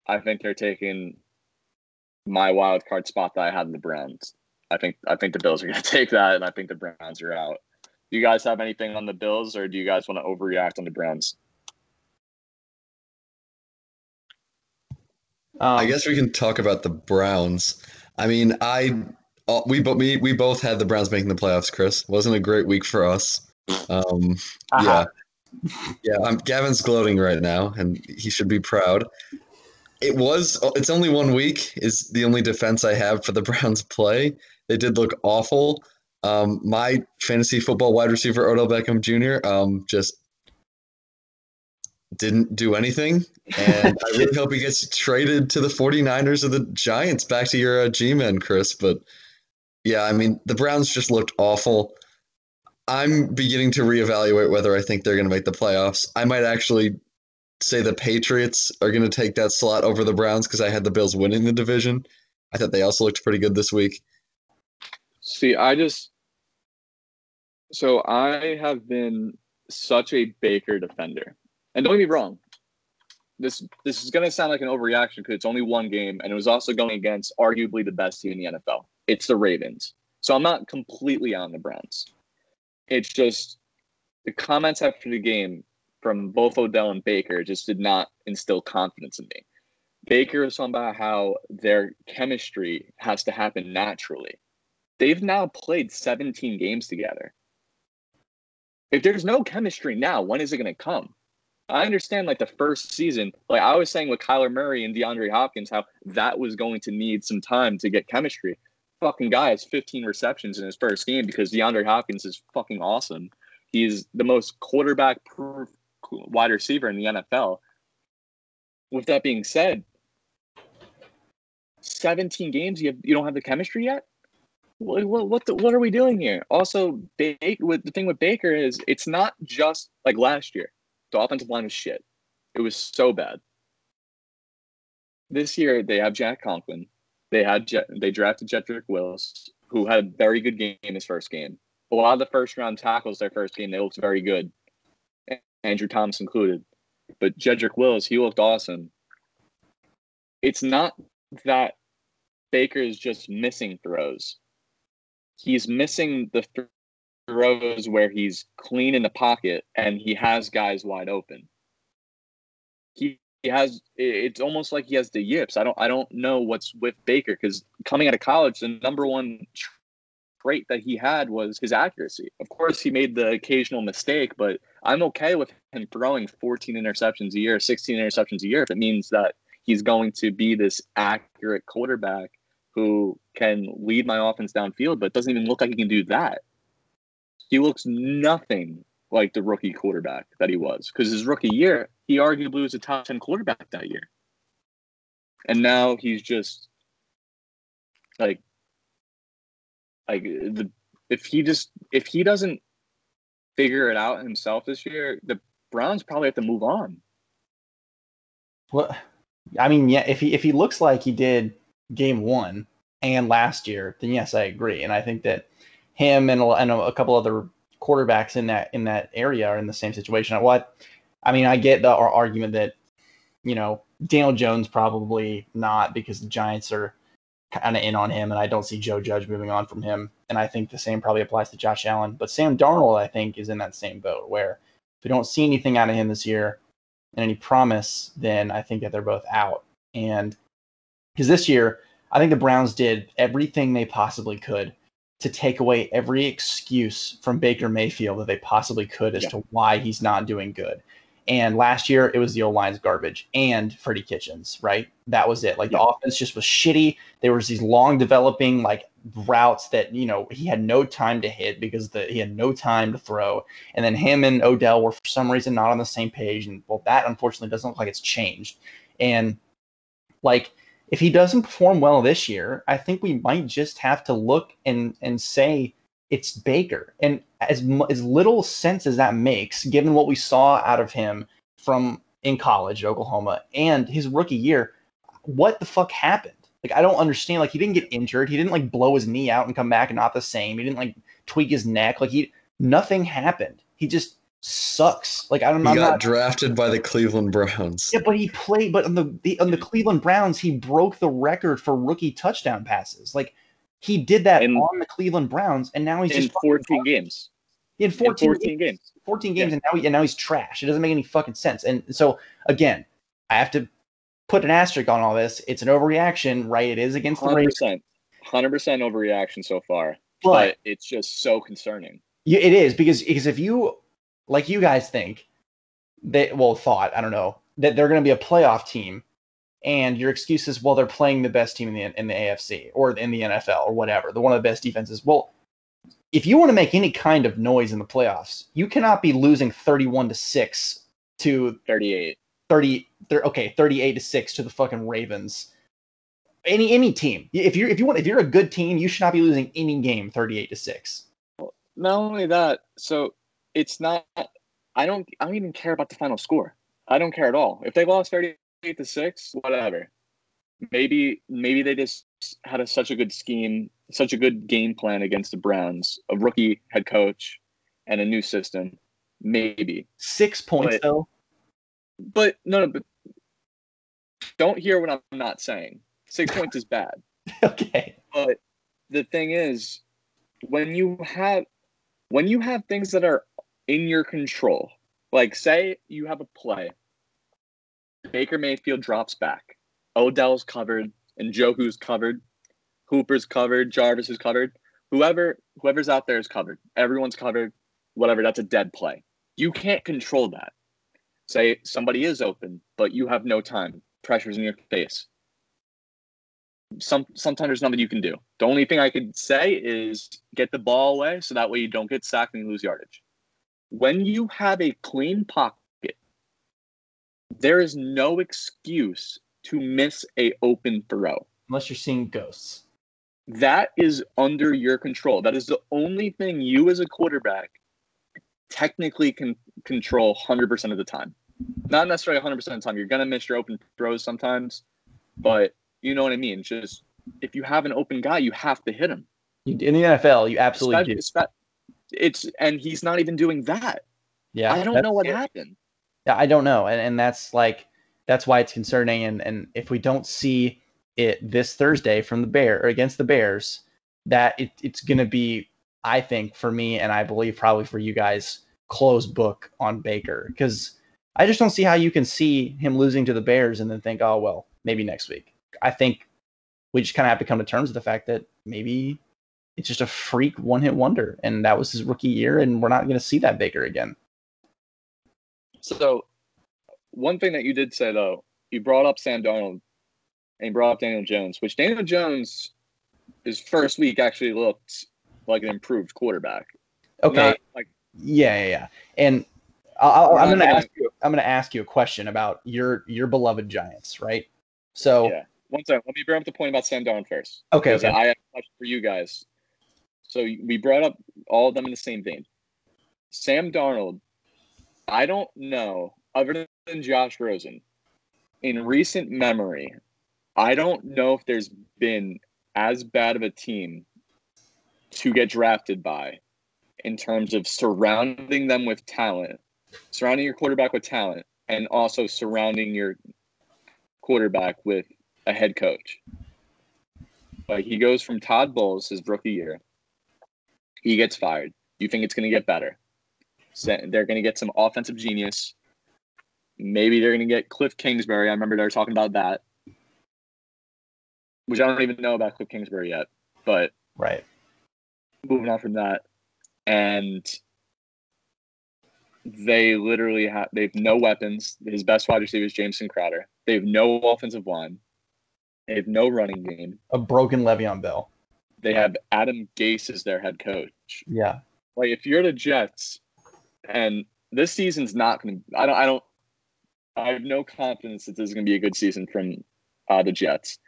A: I think they're taking my wild card spot that I had in the Browns. I think I think the Bills are going to take that, and I think the Browns are out. Do you guys have anything on the Bills, or do you guys want to overreact on the Browns?
C: Um, I guess we can talk about the Browns. I mean, I uh, we but we we both had the Browns making the playoffs. Chris wasn't a great week for us. Um, uh-huh. Yeah, yeah. I'm, Gavin's gloating right now, and he should be proud. It was. It's only one week. Is the only defense I have for the Browns play. They did look awful. Um, my fantasy football wide receiver Odell Beckham Jr. Um, just didn't do anything. And I really hope he gets traded to the 49ers or the Giants. Back to your uh, G men, Chris. But yeah, I mean, the Browns just looked awful. I'm beginning to reevaluate whether I think they're going to make the playoffs. I might actually say the Patriots are going to take that slot over the Browns because I had the Bills winning the division. I thought they also looked pretty good this week.
A: See, I just so I have been such a Baker defender, and don't get me wrong. This this is going to sound like an overreaction because it's only one game, and it was also going against arguably the best team in the NFL. It's the Ravens, so I'm not completely on the Browns. It's just the comments after the game from both Odell and Baker just did not instill confidence in me. Baker was talking about how their chemistry has to happen naturally. They've now played 17 games together. If there's no chemistry now, when is it going to come? I understand like the first season, like I was saying with Kyler Murray and DeAndre Hopkins, how that was going to need some time to get chemistry fucking guy has 15 receptions in his first game because DeAndre Hopkins is fucking awesome. He's the most quarterback proof wide receiver in the NFL. With that being said, 17 games, you, have, you don't have the chemistry yet? What, what, what, the, what are we doing here? Also, Baker, with, the thing with Baker is it's not just like last year. The offensive line was shit. It was so bad. This year, they have Jack Conklin, they had they drafted Jedrick Wills, who had a very good game his first game. A lot of the first round tackles their first game, they looked very good. Andrew Thomas included. But Jedrick Wills, he looked awesome. It's not that Baker is just missing throws. He's missing the throws where he's clean in the pocket and he has guys wide open. He has it's almost like he has the yips. I don't I don't know what's with Baker because coming out of college, the number one trait that he had was his accuracy. Of course, he made the occasional mistake, but I'm okay with him throwing 14 interceptions a year, 16 interceptions a year if it means that he's going to be this accurate quarterback who can lead my offense downfield, but doesn't even look like he can do that. He looks nothing like the rookie quarterback that he was because his rookie year, he arguably was a top 10 quarterback that year. And now he's just like, like the if he just if he doesn't figure it out himself this year, the Browns probably have to move on.
B: Well, I mean, yeah, if he if he looks like he did game one and last year, then yes, I agree, and I think that him and a, and a couple other quarterbacks in that in that area are in the same situation. What I mean, I get the argument that you know Daniel Jones probably not because the Giants are kind of in on him, and I don't see Joe Judge moving on from him. And I think the same probably applies to Josh Allen. But Sam Darnold, I think, is in that same boat where if we don't see anything out of him this year and any promise, then I think that they're both out. And because this year, I think the Browns did everything they possibly could to take away every excuse from Baker Mayfield that they possibly could as yeah. to why he's not doing good. And last year it was the old line's garbage and Freddie Kitchens, right? That was it. Like yeah. the offense just was shitty. There was these long developing like routes that you know he had no time to hit because the, he had no time to throw. And then him and Odell were for some reason not on the same page. And well, that unfortunately doesn't look like it's changed. And like if he doesn't perform well this year, I think we might just have to look and and say it's Baker. And as as little sense as that makes, given what we saw out of him from in college at Oklahoma and his rookie year, what the fuck happened? Like I don't understand. Like he didn't get injured. He didn't like blow his knee out and come back and not the same. He didn't like tweak his neck. Like he nothing happened. He just sucks. Like I don't know.
C: He got not, drafted by the Cleveland Browns.
B: Yeah, but he played. But on the, the on the Cleveland Browns, he broke the record for rookie touchdown passes. Like he did that in, on the Cleveland Browns, and now he's
A: in
B: just
A: 14 games.
B: In 14,
A: 14 games.
B: 14 games, yeah. and now he, and now he's trash. It doesn't make any fucking sense. And so again, I have to put an asterisk on all this. It's an overreaction, right? It is against 100%, the
A: Ravens. 100% overreaction so far, but, but it's just so concerning.
B: It is because because if you like you guys think they well thought I don't know that they're going to be a playoff team, and your excuse is well they're playing the best team in the in the AFC or in the NFL or whatever, the one of the best defenses. Well, if you want to make any kind of noise in the playoffs, you cannot be losing thirty-one to six to
A: 38.
B: 30, 30 okay 38 to 6 to the fucking ravens any any team if you're if you want if you're a good team you should not be losing any game 38 to 6
A: not only that so it's not I don't I don't even care about the final score. I don't care at all. If they lost 38 to 6, whatever. Maybe maybe they just had a, such a good scheme, such a good game plan against the Browns, a rookie head coach and a new system. Maybe.
B: 6 points but, though.
A: But no, no, but don't hear what I'm not saying. 6 points is bad.
B: Okay.
A: But the thing is when you have when you have things that are in your control. Like, say you have a play, Baker Mayfield drops back, Odell's covered, and Njoku's covered, Hooper's covered, Jarvis is covered. Whoever whoever's out there is covered. Everyone's covered. Whatever. That's a dead play. You can't control that. Say somebody is open, but you have no time. Pressure's in your face. Some sometimes there's nothing you can do. The only thing I could say is get the ball away so that way you don't get sacked and you lose yardage when you have a clean pocket, there is no excuse to miss a open throw.
B: Unless you're seeing ghosts.
A: That is under your control. That is the only thing you as a quarterback technically can control 100% of the time. Not necessarily 100% of the time. You're going to miss your open throws sometimes, but you know what I mean. Just if you have an open guy, you have to hit him.
B: In the NFL, you absolutely
A: especially, do it's and he's not even doing that.
B: Yeah,
A: I don't know what happened.
B: Yeah, I don't know, and and that's like that's why it's concerning. And and if we don't see it this Thursday from the Bear or against the Bears, that it, it's gonna be, I think, for me, and I believe probably for you guys, closed book on Baker because I just don't see how you can see him losing to the Bears and then think, oh well, maybe next week. I think we just kind of have to come to terms with the fact that maybe it's just a freak one hit wonder, and that was his rookie year, and we're not going to see that Baker again.
A: So, one thing that you did say though you brought up Sam Darnold and you brought up Daniel Jones, which Daniel Jones, his first week actually looked like an improved quarterback.
B: Okay.
A: Not like
B: Yeah, yeah, yeah. And I'll, I'm
A: We're
B: going to ask you. I'm going to ask you a question about your your beloved Giants, right? So
A: Yeah. one second. Let me bring up the point about Sam Darnold first.
B: okay, okay.
A: I have a question for you guys. So we brought up all of them in the same vein. Sam Darnold, I don't know, other than Josh Rosen, in recent memory, I don't know if there's been as bad of a team to get drafted by in terms of surrounding them with talent, surrounding your quarterback with talent, and also surrounding your quarterback with a head coach. Like he goes from Todd Bowles his rookie year. He gets fired. You think it's going to get better? They're going to get some offensive genius. Maybe they're going to get Cliff Kingsbury. I remember they were talking about that, which I don't even know about Cliff Kingsbury yet. But
B: right.
A: moving on from that, and they literally have they have no weapons. His best wide receiver is Jameson Crowder. They have no offensive line. They have no running game.
B: A broken Le'Veon Bell.
A: They have Adam Gase as their head coach.
B: Yeah.
A: Like if you're the Jets, and this season's not going to, I don't, I don't, I have no confidence that this is going to be a good season from uh, the Jets.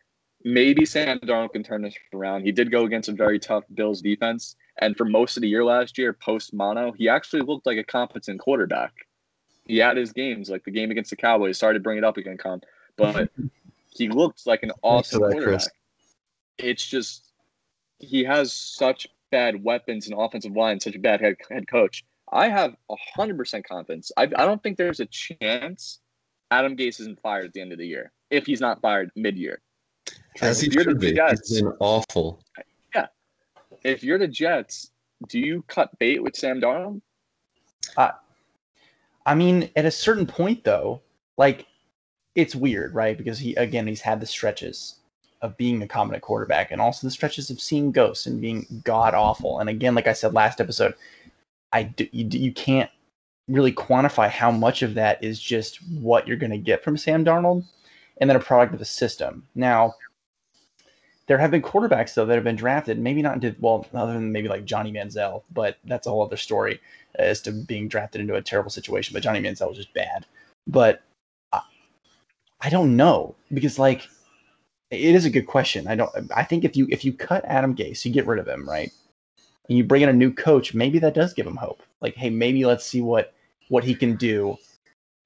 A: Maybe Sam Darnold can turn this around. He did go against a very tough Bills defense, and for most of the year last year, post mono, he actually looked like a competent quarterback. He had his games, like the game against the Cowboys. Sorry to bring it up again, Con, but he looked like an awesome
C: that,
A: quarterback.
C: Chris.
A: It's just he has such bad weapons and offensive line, such a bad head, head coach. I have hundred percent confidence. I, I don't think there's a chance Adam Gase isn't fired at the end of the year if he's not fired mid-year.
C: As he
A: If you're the
C: should be.
A: Jets-
C: He's been awful. Yeah.
A: If you're the Jets, do you cut bait with Sam Darnold?
B: Uh, I mean, at a certain point though, like it's weird, right? Because he again he's had the stretches of being a competent quarterback and also the stretches of seeing ghosts and being god awful. And again, like I said last episode, I do, you, you can't really quantify how much of that is just what you're going to get from Sam Darnold and then a product of a system. Now, there have been quarterbacks though that have been drafted, maybe not into well, other than maybe like Johnny Manziel, but that's a whole other story as to being drafted into a terrible situation. But Johnny Manziel was just bad. But I, I don't know because like it is a good question. I don't. I think if you if you cut Adam Gase, you get rid of him, right? And you bring in a new coach, maybe that does give him hope. Like, hey, maybe let's see what what he can do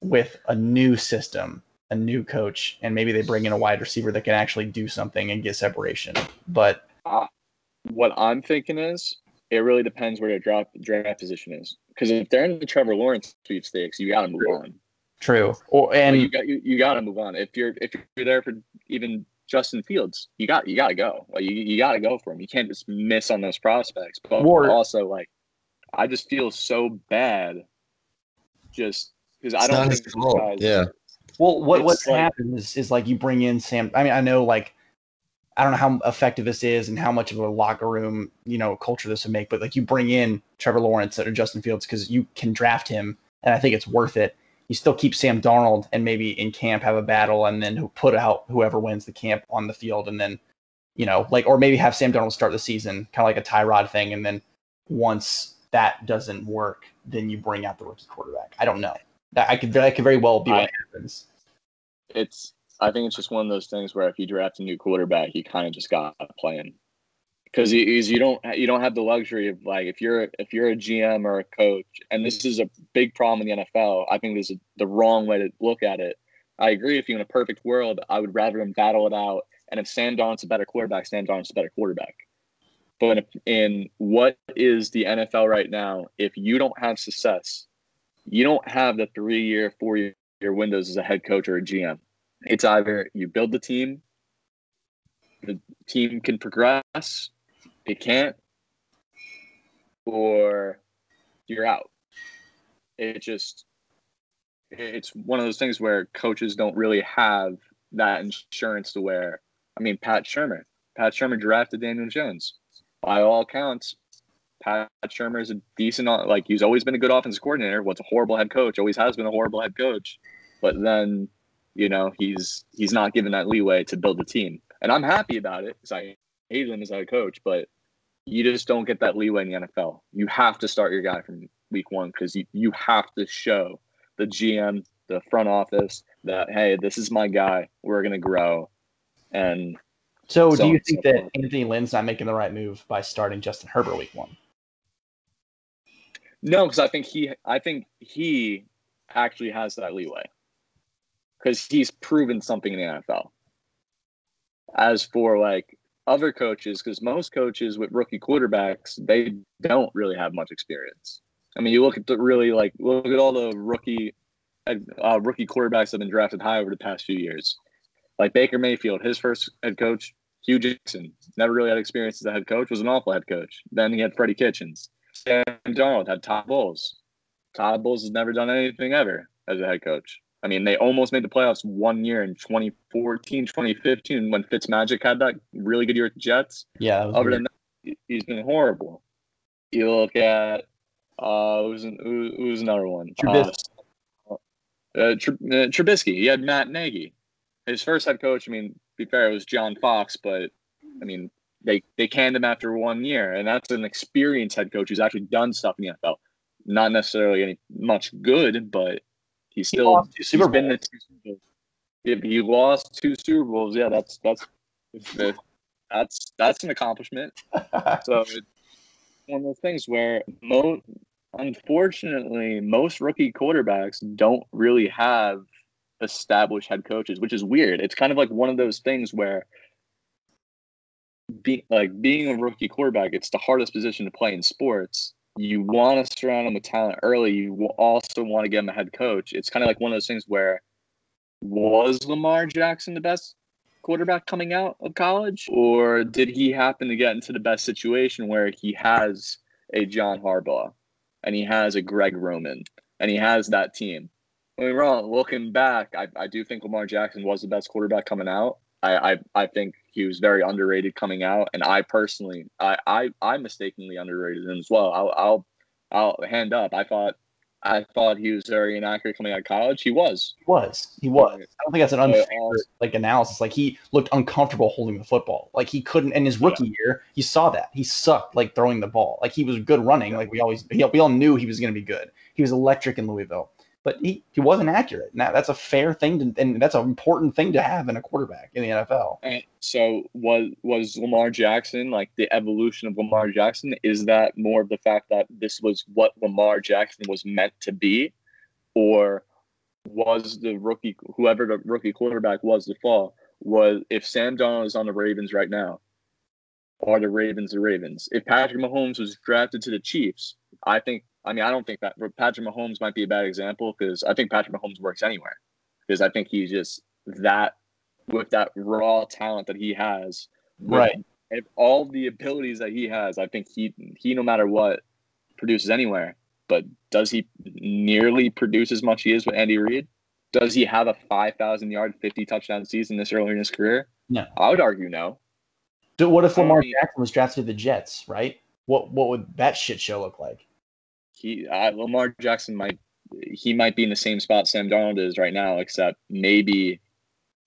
B: with a new system, a new coach, and maybe they bring in a wide receiver that can actually do something and get separation. But uh,
A: What I'm thinking is it really depends where their draft draft position is. Because if they're in the Trevor Lawrence sweepstakes, you got to move on.
B: true, or
A: Like,
B: and
A: you got you, you got to move on. If you're if you're there for even Justin Fields, you got you got to go. Like you, you got to go for him. You can't just miss on those prospects. But
B: Or-
A: also, like, I just feel so bad, just because I don't think
C: his
A: these
C: fault.
A: guys.
C: Yeah.
B: Well, what
A: It's
B: what's
A: like-
B: happened is, is like you bring in Sam. I mean, I know like I don't know how effective this is and how much of a locker room you know culture this would make, but like you bring in Trevor Lawrence or Justin Fields because you can draft him, and I think it's worth it. You still keep Sam Darnold and maybe in camp have a battle, and then who- put out whoever wins the camp on the field, and then you know like or maybe have Sam Darnold start the season kind of like a Tyrod thing, and then once that doesn't work, then you bring out the rookie quarterback. I don't know. That I could that could very well be what happens.
A: it's I think it's just one of those things where if you draft a new quarterback, you kind of just got to play him because you, don't you don't have the luxury of like if you're if you're a GM or a coach, and this is a big problem in the NFL. I think this is the wrong way to look at it. I agree. If you're in a perfect world, I would rather him battle it out. And if Sam Darnold's a better quarterback, Sam Darnold's a better quarterback. But if, in what is the NFL right now, if you don't have success, you don't have the three year, four year windows as a head coach or a GM. It's either you build the team, the team can progress, it can't, or you're out. It just, it's one of those things where coaches don't really have that insurance to where, I mean, Pat Shurmur, Pat Shurmur drafted Daniel Jones. By all accounts, Pat Shurmur is a decent, like he's always been a good offensive coordinator. What's a horrible head coach? Always has been a horrible head coach. But then You know, he's he's not given that leeway to build a team, and I'm happy about it because I hate him as a coach. But you just don't get that leeway in the NFL. You have to start your guy from week one because you you have to show the GM, the front office that hey, this is my guy. We're gonna grow, and
B: So,
A: So-
B: do you think
A: so
B: that. Anthony Lynn's not making the right move by starting Justin Herbert week one?
A: No, because I think he, I think he actually has that leeway because he's proven something in the NFL. As for like other coaches, because most coaches with rookie quarterbacks, they don't really have much experience. I mean, you look at the really like look at all the rookie, uh, rookie quarterbacks that have been drafted high over the past few years. Like Baker Mayfield, his first head coach, Hue Jackson, never really had experience as a head coach, was an awful head coach. Then he had Freddie Kitchens. Sam Darnold had Todd Bowles. Todd Bowles has never done anything ever as a head coach. I mean, they almost made the playoffs one year in 2014, 2015 when Fitzmagic had that really good year with the Jets.
B: Yeah,
A: Other
B: weird.
A: than that, he's been horrible. You look at uh, who's, an, who, who's another one?
B: Trubisky.
A: Uh, uh, Tr- uh, Trubisky. He had Matt Nagy. His first head coach, I mean, be fair, it was John Fox, but I mean, they they canned him after one year, and that's an experienced head coach who's actually done stuff in the NFL. Not necessarily any much good, but he's
B: He
A: still
B: Super
A: he's been
B: Bowls.
A: to two Super Bowls. If he lost two Super Bowls, yeah, that's that's that's that's an accomplishment. So it's one of those things where mo unfortunately most rookie quarterbacks don't really have established head coaches, which is weird. It's kind of like one of those things where being like being a rookie quarterback, it's the hardest position to play in sports. You want to surround them with talent early. You also want to get them a head coach. It's kind of like one of those things where was Lamar Jackson the best quarterback coming out of college, or did he happen to get into the best situation where he has a John Harbaugh and he has a Greg Roman and he has that team? I mean, wrong. Looking back, I, I do think Lamar Jackson was the best quarterback coming out. I, I, I think he was very underrated coming out, and I personally, I, I, I mistakenly underrated him as well. I'll, I'll, I'll hand up. I thought, I thought he was very inaccurate coming out of college. He was.
B: He was. He was. I don't think that's an unfair
A: uh,
B: like analysis. Like he looked uncomfortable holding the football. Like he couldn't. In his rookie year, you saw that he sucked like throwing the ball. Like he was good running. Like we always, we all knew he was going to be good. He was electric in Louisville, but he, he wasn't accurate. Now that's a fair thing to, and that's an important thing to have in a quarterback in the NFL.
A: And so was was Lamar Jackson like the evolution of Lamar Jackson? Is that more of the fact that this was what Lamar Jackson was meant to be, or was the rookie whoever the rookie quarterback was the fall was if Sam Darnold is on the Ravens right now, are the Ravens the Ravens? If Patrick Mahomes was drafted to the Chiefs, I think I mean I don't think that Patrick Mahomes might be a bad example because I think Patrick Mahomes works anywhere because I think he's just that with that raw talent that he has,
B: Right.
A: if all the abilities that he has, I think he he no matter what produces anywhere. But does he nearly produce as much he is with Andy Reid? Does he have a five thousand yard, fifty touchdown season this early in his career?
B: No.
A: I would argue no.
B: So what if
A: I
B: Lamar
A: mean-
B: Jackson was drafted to the Jets? Right. What what would that shit show look like?
A: He uh, Lamar Jackson might he might be in the same spot Sam Darnold is right now, except maybe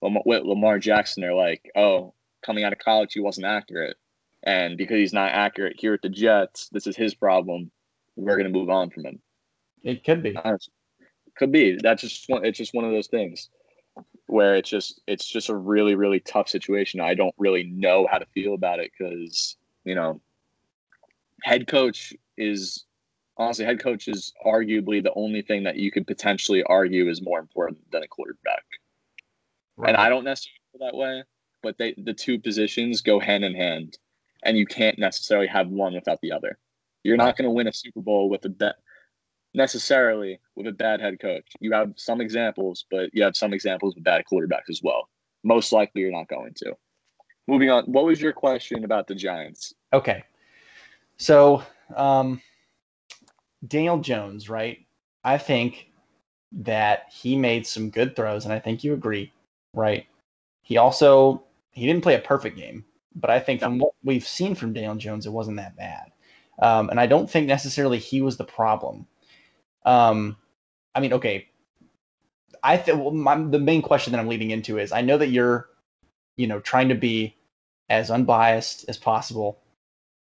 A: Lamar, with Lamar Jackson they're like, oh, coming out of college he wasn't accurate, and because he's not accurate here at the Jets, this is his problem. We're gonna move on from him.
B: It could be.
A: Honestly. Could be. That's just one. It's just one of those things where it's just it's just a really really tough situation. I don't really know how to feel about it because you know, head coach is honestly head coach is arguably the only thing that you could potentially argue is more important than a quarterback. And I don't necessarily feel that way, but they the two positions go hand in hand, and you can't necessarily have one without the other. You're not going to win a Super Bowl with a bet necessarily with a bad head coach. You have some examples, but you have some examples with bad quarterbacks as well. Most likely, you're not going to. Moving on, what was your question about the Giants?
B: Okay. So, um, Daniel Jones, right? I think that he made some good throws, and I think you agree, right? He also he didn't play a perfect game, but I think from what we've seen from Daniel Jones, it wasn't that bad. Um, and I don't think necessarily he was the problem. Um, I mean, okay, I think well, my, the main question that I'm leading into is I know that you're, you know, trying to be as unbiased as possible.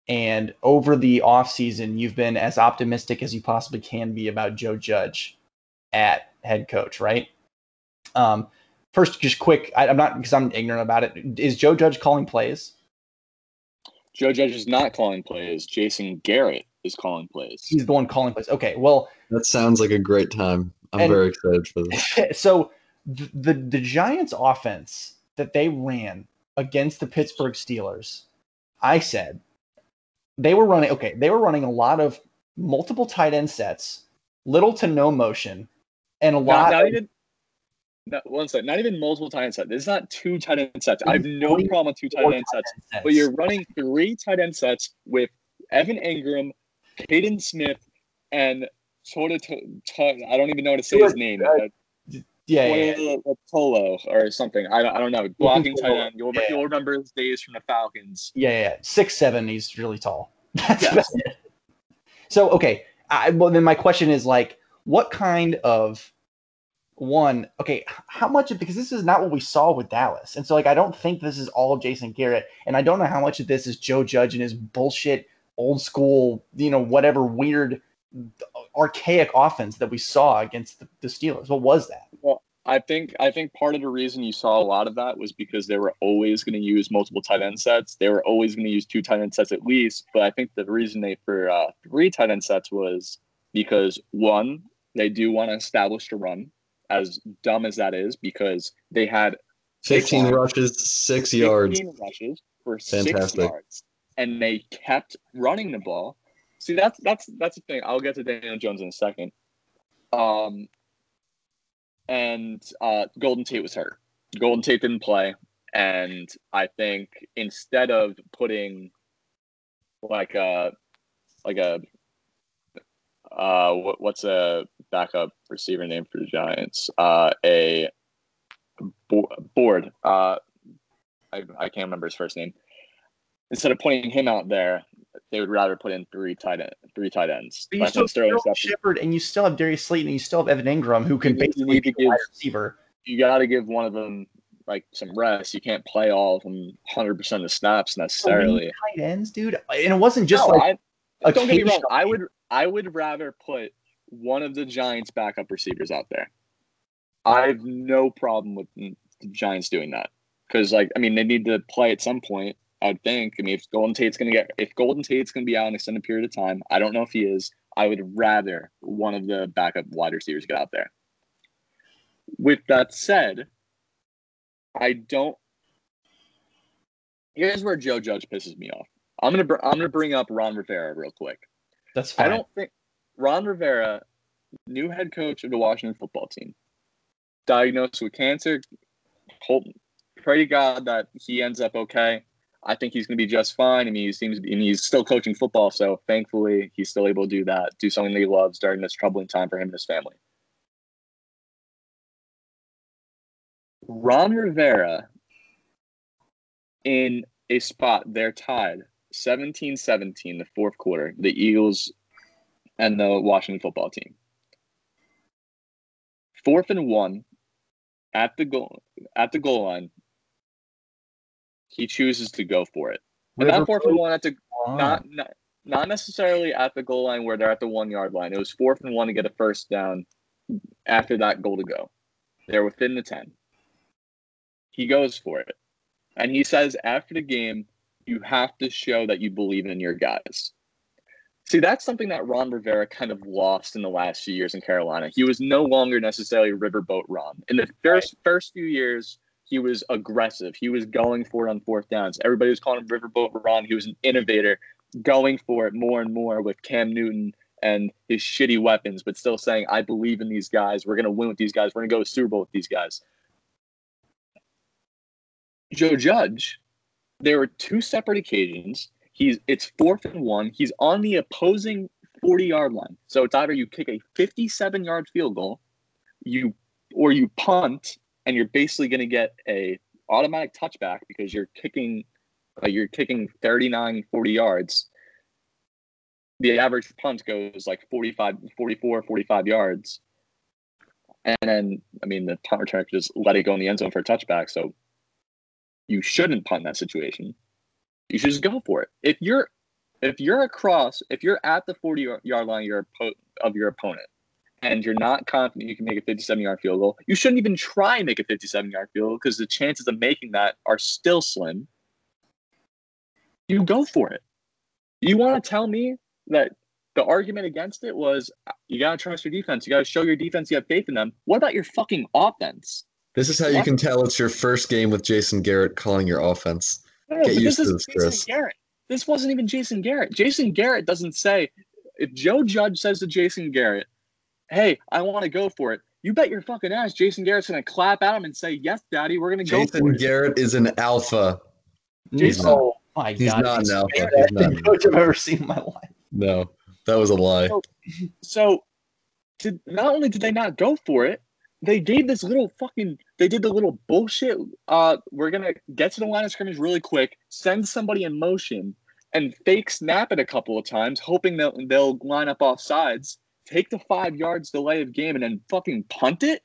B: And over the off season, you've been as optimistic as you possibly can be about Joe Judge at head coach, right? Um, first, just quick, I, I'm not because I'm ignorant about it. Is Joe Judge calling plays?
A: Joe Judge is not calling plays. Jason Garrett is calling plays.
B: He's the one calling plays. Okay, well,
C: That sounds like a great time. I'm
B: And-
C: very excited for this.
B: so th- the the Giants offense that they ran against the Pittsburgh Steelers, I said they were running okay, they were running a lot of multiple tight end sets, little to no motion, and a lot
A: not
B: of,
A: even. No, one second. Not even multiple tight end sets. It's not two tight end sets. I have no problem with two tight
B: four
A: end sets.
B: sets.
A: But you're running three tight end sets with Evan Engram, Kaden Smith, and sort of. I don't even know how to say his name.
B: Uh, yeah, yeah,
A: Tolo or something. I don't, I don't know. Blocking tight end. You'll,
B: yeah.
A: you'll remember his days from the Falcons.
B: Yeah, yeah, yeah. Six seven. He's really tall. That's it. So okay, I, well then my question is like, what kind of one? Okay, how much? of Because this is not what we saw with Dallas, and so like I don't think this is all Jason Garrett, and I don't know how much of this is Joe Judge and his bullshit old school, you know, whatever weird archaic offense that we saw against the, the Steelers. What was that?
A: Well, I think I think part of the reason you saw a lot of that was because they were always going to use multiple tight end sets. They were always going to use two tight end sets at least. But I think the reason they for uh, three tight end sets was because one, they do want to establish the run, as dumb as that is, because they had
C: 15
A: Saquon.
C: rushes, six yards.
A: 15 rushes for six yards, and they kept running the ball. See, that's that's that's the thing. I'll get to Daniel Jones in a second. Um, and uh, Golden Tate was hurt. Golden Tate didn't play, and I think instead of putting like a like a uh what, what's a backup receiver name for the Giants? Uh, a bo- board. Uh, I, I can't remember his first name. Instead of putting him out there, they would rather put in three tight end, three tight ends.
B: But you
A: Like
B: still have Shepard, and you still have Darius Slayton, and you still have Evan Engram, who can
A: You
B: basically be a wide receiver.
A: you got to give one of them like some rest. You can't play all of them 100% of the snaps necessarily.
B: tight ends, dude. And it wasn't just
A: No,
B: like
A: I, don't get me wrong. I would I would rather put one of the Giants' backup receivers out there. I have no problem with the Giants doing that because, like, I mean, they need to play at some point. I would think. I mean, if Golden Tate's going to get, if Golden Tate's going to be out in an extended period of time, I don't know if he is. I would rather one of the backup wide receivers get out there. With that said, I don't. Here's where Joe Judge pisses me off. I'm gonna br- I'm gonna bring up Ron Rivera real quick.
B: that's fine.
A: I don't think Ron Rivera, new head coach of the Washington football team, diagnosed with cancer. Hope, pray to God that he ends up okay. I think he's going to be just fine. I mean, he seems, and he's still coaching football, so thankfully he's still able to do that, do something that he loves during this troubling time for him and his family. Ron Rivera, in a spot, they're tied 17 17, the fourth quarter, the Eagles and the Washington football team. Fourth and one at the goal at the goal line. He chooses to go for it. And not fourth and one at the not, not not necessarily at the goal line where they're at the one yard line. It was fourth and one to get a first down after that goal to go. They're within the ten. He goes for it. And he says after the game, you have to show that you believe in your guys. See, that's something that Ron Rivera kind of lost in the last few years in Carolina. He was no longer necessarily Riverboat Ron. In the first first few years, he was aggressive. He was going for it on fourth downs. Everybody was calling him Riverboat Ron. He was an innovator, going for it more and more with Cam Newton and his shitty weapons, but still saying, I believe in these guys. We're going to win with these guys. We're going to go to Super Bowl with these guys. Joe Judge, there were two separate occasions. He's it's fourth and one. He's on the opposing 40 yard line. So it's either you kick a 57 yard field goal, you or you punt, and you're basically going to get a automatic touchback because you're kicking uh, you're kicking 39 40 yards the average punt goes like 45 44 45 yards And then, I mean, the punt returner just let it go in the end zone for a touchback. So you shouldn't punt that situation. You should just go for it. If you're if you're across, if you're at the 40 yard line your of your opponent, and you're not confident you can make a 57 yard field goal, you shouldn't even try and make a 57 yard field goal because the chances of making that are still slim. You go for it. You want to tell me that the argument against it was uh, you got to trust your defense. You got to show your defense you have faith in them. What about your fucking offense?
C: This is how you can tell it's your first game with Jason Garrett calling your offense. No, Get used
A: this to this, Chris. Garrett. This wasn't even Jason Garrett. Jason Garrett doesn't say, if Joe Judge says to Jason Garrett, hey, I want to go for it, you bet your fucking ass Jason Garrett's going to clap at him and say, yes, daddy, we're going to go
C: for it. Jason Garrett is an alpha. Jason, oh my He's God. Not he's an alpha. He's not coach I've ever seen in my life. No, that was a lie.
A: So, so to, not only did they not go for it, they gave this little fucking they did the little bullshit uh we're gonna get to the line of scrimmage really quick send somebody in motion and fake snap it a couple of times hoping that they'll, they'll line up off sides take the five yards delay of game and then fucking punt it?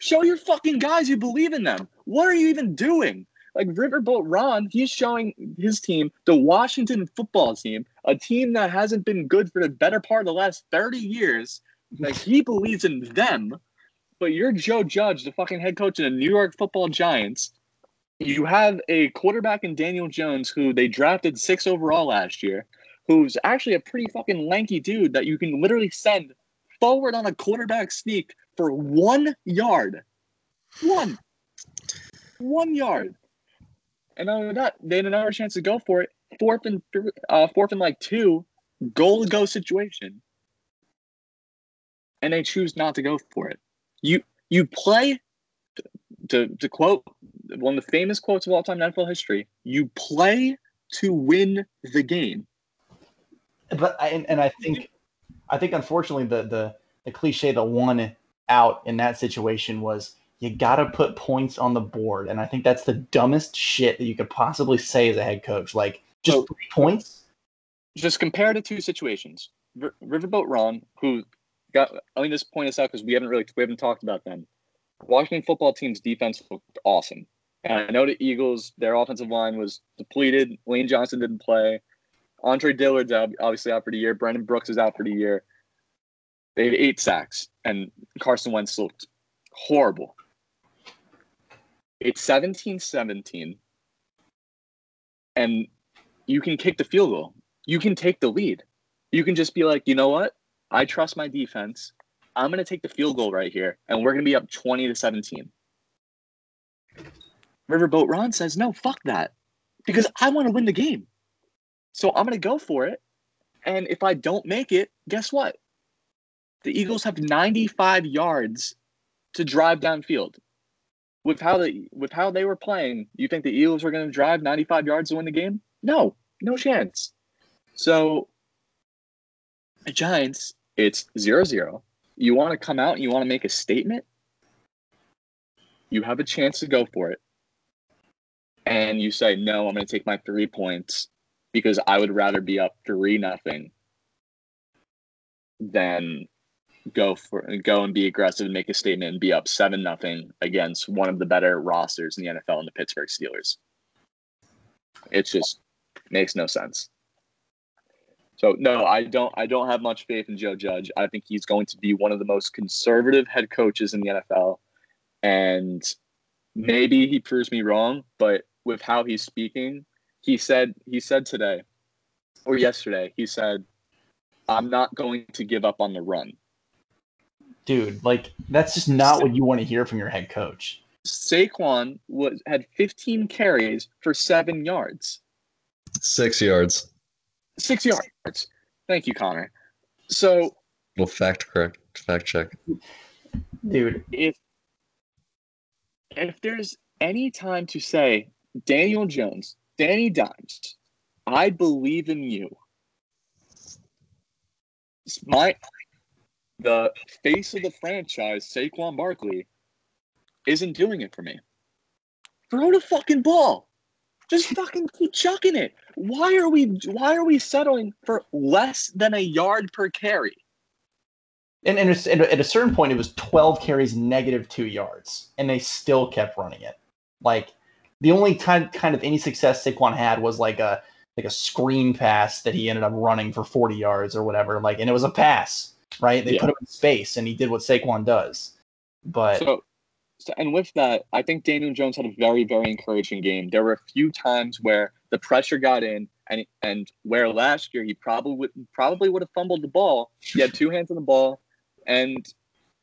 A: Show your fucking guys you believe in them. What are you even doing? Like riverboat ron he's showing his team the washington football team a team that hasn't been good for the better part of the last 30 years. Like he believes in them. But you're Joe Judge, the fucking head coach of the New York Football Giants. You have a quarterback in Daniel Jones, who they drafted six overall last year, who's actually a pretty fucking lanky dude that you can literally send forward on a quarterback sneak for one yard. One. One yard. And other than that, they had another chance to go for it. Fourth and uh, fourth and like two, goal to go situation. And they choose not to go for it. You you play to to quote one of the famous quotes of all time in NFL history. You play to win the game.
B: But I, and I think I think unfortunately the the the cliche the one out in that situation was you got to put points on the board and I think that's the dumbest shit that you could possibly say as a head coach like just so, points
A: just compare the two situations R- Riverboat Ron who got let me just point this out because we haven't really we haven't talked about them. Washington football team's defense looked awesome. And I know the Eagles, their offensive line was depleted. Lane Johnson didn't play. Andre Dillard's out, obviously out for the year. Brandon Brooks is out for the year. They had eight sacks, and Carson Wentz looked horrible. It's 17 17, and you can kick the field goal. You can take the lead. You can just be like, you know what? I trust my defense. I'm going to take the field goal right here, and we're going to be up 20 to 17. Riverboat Ron says, no, fuck that, because I want to win the game. So I'm going to go for it. And if I don't make it, guess what? The Eagles have 95 yards to drive downfield. With how they with how they were playing, you think the Eagles were going to drive 95 yards to win the game? No, no chance. So the Giants it's zero zero. You want to come out and you want to make a statement. You have a chance to go for it. And you say, no, I'm going to take my three points because I would rather be up three nothing than go for go and be aggressive and make a statement and be up seven nothing against one of the better rosters in the NFL in the Pittsburgh Steelers. It just makes no sense. So no, I don't. I don't have much faith in Joe Judge. I think he's going to be one of the most conservative head coaches in the NFL, and maybe he proves me wrong. But with how he's speaking, he said he said today or yesterday he said, "I'm not going to give up on the run."
B: Dude, like that's just not what you want to hear from your head coach.
A: Saquon was had 15 carries for seven yards.
C: Six yards.
A: Six yards. Thank you, Connor. So,
C: well, fact correct, fact check,
B: dude.
A: If if there's any time to say Daniel Jones, Danny Dimes, I believe in you. My the face of the franchise, Saquon Barkley, isn't doing it for me. Throw the fucking ball. Just fucking keep chucking it. Why are we why are we settling for less than a yard per carry?
B: And, and at a certain point, it was 12 carries, negative two yards, and they still kept running it. Like the only time kind of any success Saquon had was like a like a screen pass that he ended up running for 40 yards or whatever. Like, and it was a pass, right? They
A: Yeah.
B: put him in space, and he did what Saquon does. But
A: So, so, and with that, I think Daniel Jones had a very, very encouraging game. There were a few times where the pressure got in, and and where last year he probably would probably would have fumbled the ball. He had two hands on the ball, and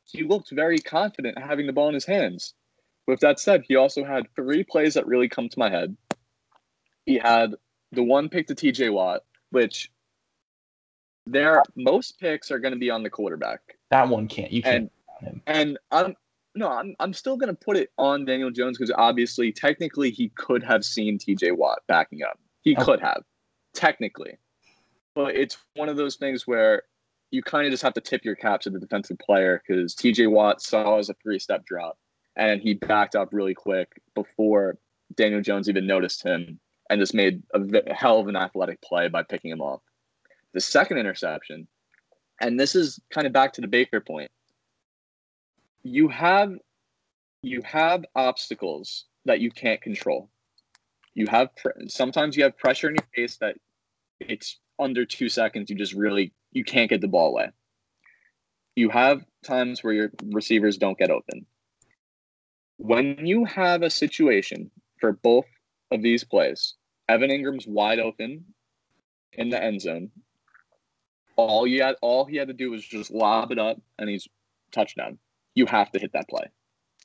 A: he looked very confident having the ball in his hands. With that said, he also had three plays that really come to my head. He had the one pick to T.J. Watt, which there most picks are going to be on the quarterback.
B: that one can't. You can't.
A: And
B: him.
A: and I'm no, I'm I'm still gonna put it on Daniel Jones because obviously, technically, he could have seen T.J. Watt backing up. He
B: Okay.
A: could have, technically, but it's one of those things where you kind of just have to tip your cap to the defensive player because T.J. Watt saw as a three-step drop and he backed up really quick before Daniel Jones even noticed him and just made a hell of an athletic play by picking him off. The second interception, and this is kind of back to the Baker point you have you have obstacles that you can't control. You have sometimes you have pressure in your face that it's under two seconds. You just really you can't get the ball away. You have times where your receivers don't get open. When you have a situation for both of these plays, Evan Engram's wide open in the end zone. All you had, all he had to do was just lob it up, and he's touchdown you have to hit that play.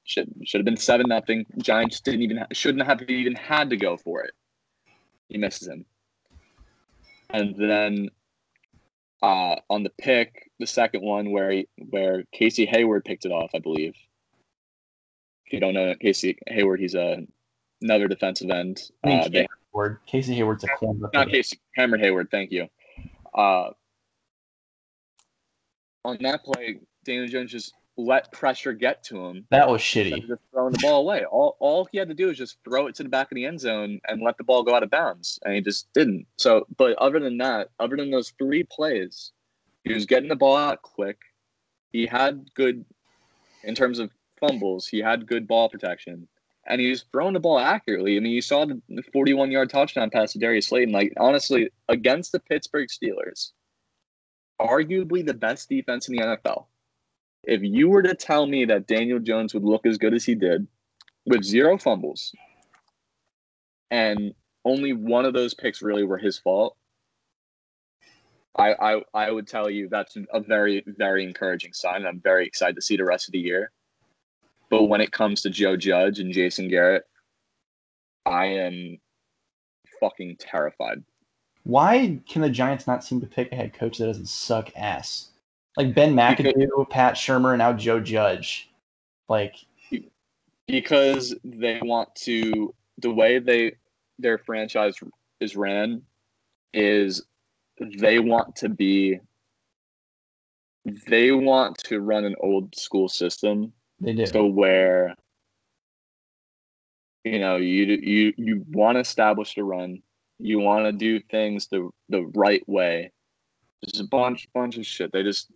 A: Should should have been seven nothing. Giants didn't even shouldn't have even had to go for it. He misses him, and then uh, on the pick, the second one where he, where Casey Hayward picked it off, I believe. If you don't know Casey Hayward, he's a another defensive end. Uh, they,
B: Hayward, Casey Hayward's a corner.
A: not Casey Cameron Heyward. Thank you. Uh, on that play, Daniel Jones just let pressure get to him
B: That was shitty.
A: just throwing the ball away. All, all he had to do was just throw it to the back of the end zone and let the ball go out of bounds, and he just didn't. So, but other than that, other than those three plays, he was getting the ball out quick. He had good, in terms of fumbles, he had good ball protection, and he was throwing the ball accurately. I mean, you saw the 41 yard touchdown pass to Darius Slayton. Like, honestly, against the Pittsburgh Steelers, arguably the best defense in the NFL if you were to tell me that Daniel Jones would look as good as he did with zero fumbles and only one of those picks really were his fault, I, I, I would tell you that's a very, very encouraging sign. I'm very excited to see the rest of the year. But when it comes to Joe Judge and Jason Garrett, I am fucking terrified.
B: Why can the Giants not seem to pick a head coach that doesn't suck ass? Like Ben McAdoo, Pat Shurmur, and now Joe Judge. Like,
A: because they want to the way they their franchise is ran is they want to be they want to run an old school system
B: they do.
A: so where you know you you you want to establish the run. You want to do things the the right way. There's a bunch bunch of shit. They just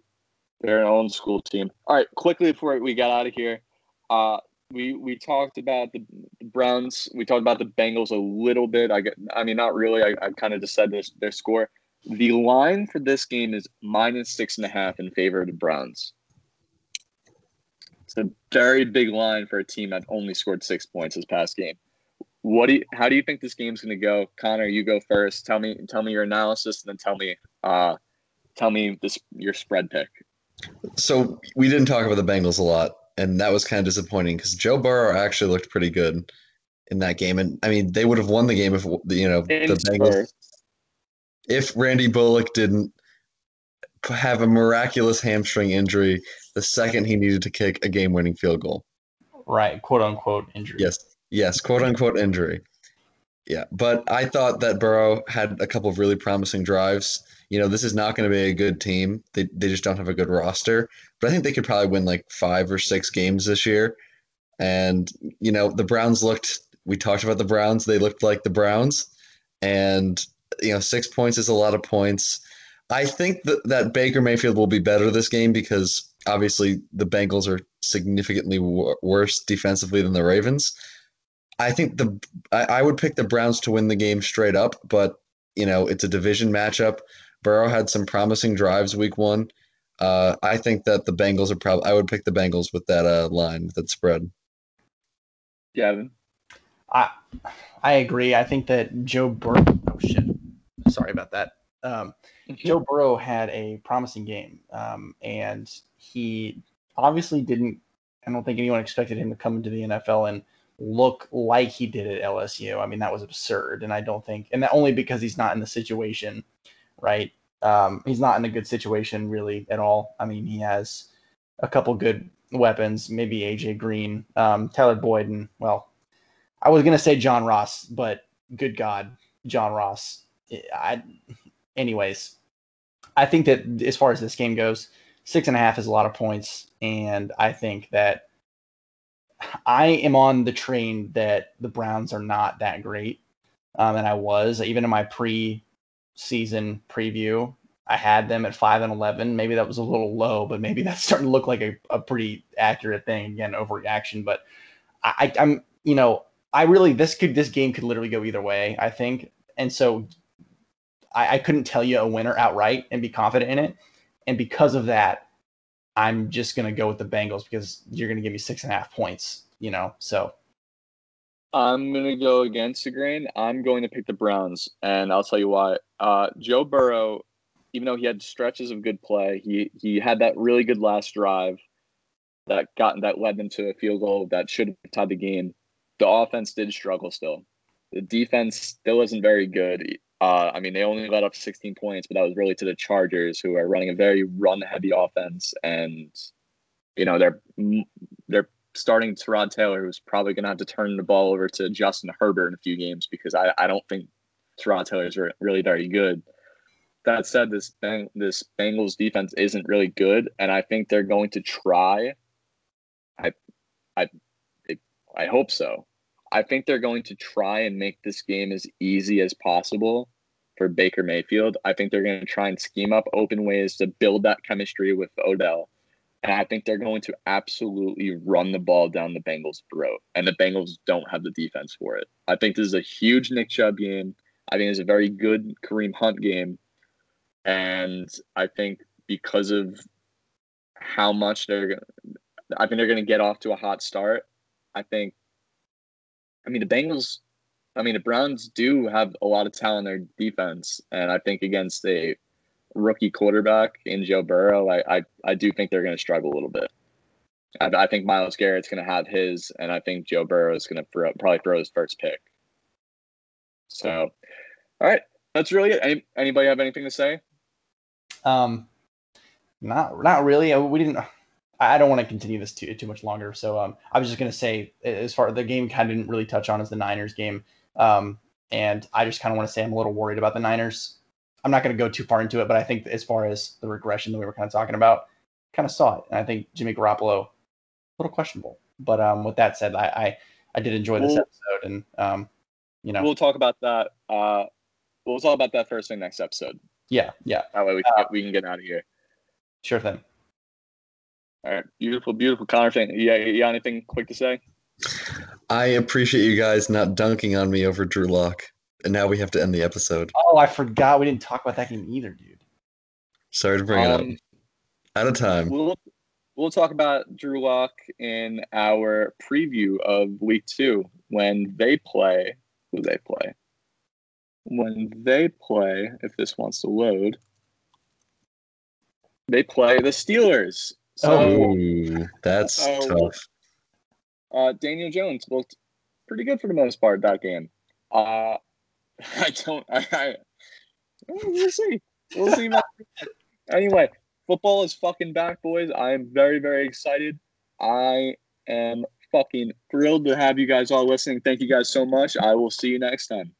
A: they're an old school team. All right quickly before we got out of here uh we we talked about the, the browns. We talked about the bengals a little bit. I get i mean not really. I, I kind of just said this their score. The line for this game is minus six and a half in favor of the browns it's a very big line for a team that only scored six points this past game. What do you, how do you think this game's going to go, Connor? You go first. Tell me tell me your analysis, and then tell me uh, tell me this your spread pick.
C: So we didn't talk about the Bengals a lot, and that was kind of disappointing because Joe Burrow actually looked pretty good in that game, and I mean they would have won the game if you know
A: In
C: the Bengals
A: spurts.
C: if Randy Bullock didn't have a miraculous hamstring injury the second he needed to kick a game-winning field goal.
B: Right, quote unquote injury.
C: Yes, yes, quote unquote injury. Yeah, but I thought that Burrow had a couple of really promising drives. You know, this is not going to be a good team. They they just don't have a good roster. But I think they could probably win like five or six games this year. And you know, the Browns looked. We talked about the Browns. They looked like the Browns, and you know, six points is a lot of points. I think that, that Baker Mayfield will be better this game because obviously the Bengals are significantly wor- worse defensively than the Ravens. I think the I, I would pick the Browns to win the game straight up, but you know it's a division matchup. Burrow had some promising drives week one. Uh, I think that the Bengals are probably. I would pick the Bengals with that uh, line, with that spread.
A: Gavin.
B: I I agree. I think that Joe Burrow. Oh shit! Sorry about that. Um, Joe Burrow had a promising game, um, and he obviously didn't. I don't think anyone expected him to come into the NFL and look like he did at LSU. I mean, that was absurd, and I don't think, and that only because he's not in the situation, right? Um, he's not in a good situation really at all. I mean, he has a couple good weapons, maybe AJ Green, um, Tyler Boyd, and well, I was gonna say John Ross, but good God, John Ross. I, anyways, I think that as far as this game goes, six and a half is a lot of points, and I think that I am on the train that the Browns are not that great, um, and I was even in my pre-season preview. I had them at five and eleven. Maybe that was a little low, but maybe that's starting to look like a, a pretty accurate thing. Again, overreaction, but I, I'm you know I really this could this game could literally go either way. I think, and so I, I couldn't tell you a winner outright and be confident in it. And because of that, I'm just gonna go with the Bengals because you're gonna give me six and a half points. You know, so
A: I'm gonna go against the grain. I'm going to pick the Browns, and I'll tell you why. Uh, Joe Burrow, even though he had stretches of good play, he he had that really good last drive that got that led them to a field goal that should have tied the game the offense did struggle still. The defense still isn't very good. Uh, I mean, they only let up 16 points, but that was really to the Chargers, who are running a very run-heavy offense, and you know they're they're starting Tyrod Taylor, who's probably going to have to turn the ball over to Justin Herbert in a few games because I, I don't think Tyrod Taylor is really very good. That said, this this Bengals defense isn't really good, and I think they're going to try. I I I hope so. I think they're going to try and make this game as easy as possible for Baker Mayfield. I think they're going to try and scheme up open ways to build that chemistry with Odell. And I think they're going to absolutely run the ball down the Bengals' throat. And the Bengals don't have the defense for it. I think this is a huge Nick Chubb game. I think it's a very good Kareem Hunt game. And I think because of how much they're I think they're going to get off to a hot start. I think I mean, the Bengals, I mean, the Browns do have a lot of talent in their defense. And I think against a rookie quarterback in Joe Burrow, I, I, I do think they're going to struggle a little bit. I, I think Myles Garrett's going to have his, and I think Joe Burrow is going to throw, probably throw his first pick. So, all right, that's really it. Any, anybody have anything to say?
B: Um, not not really. We didn't. I don't want to continue this too too much longer. So um, I was just gonna say, as far the game kind of didn't really touch on is the Niners game, um, and I just kind of want to say I'm a little worried about the Niners. I'm not gonna go too far into it, but I think as far as the regression that we were kind of talking about, kind of saw it, and I think Jimmy Garoppolo, a little questionable. But um, with that said, I I, I did enjoy this we'll, episode, and um, you know,
A: we'll talk about that. Uh, we'll talk about that first thing next episode.
B: Yeah, yeah.
A: That way we can, uh, get, we can get out of here.
B: Sure thing.
A: All right, beautiful, beautiful Connor thing. Yeah, you got anything quick to say?
C: I appreciate you guys not dunking on me over Drew Lock, and now we have to end the episode.
B: Oh, I forgot we didn't talk about that game either, dude.
C: Sorry to bring um, it up. Um, Out of time.
A: We'll we'll talk about Drew Lock in our preview of Week Two when they play. Who they play? When they play, if this wants to load, they play the Steelers
C: so, oh, that's tough.
A: Uh, Daniel Jones looked pretty good for the most part that game. Uh, I don't. I, I we'll see. We'll see. anyway, football is fucking back, boys. I am very, very excited. I am fucking thrilled to have you guys all listening. Thank you guys so much. I will see you next time.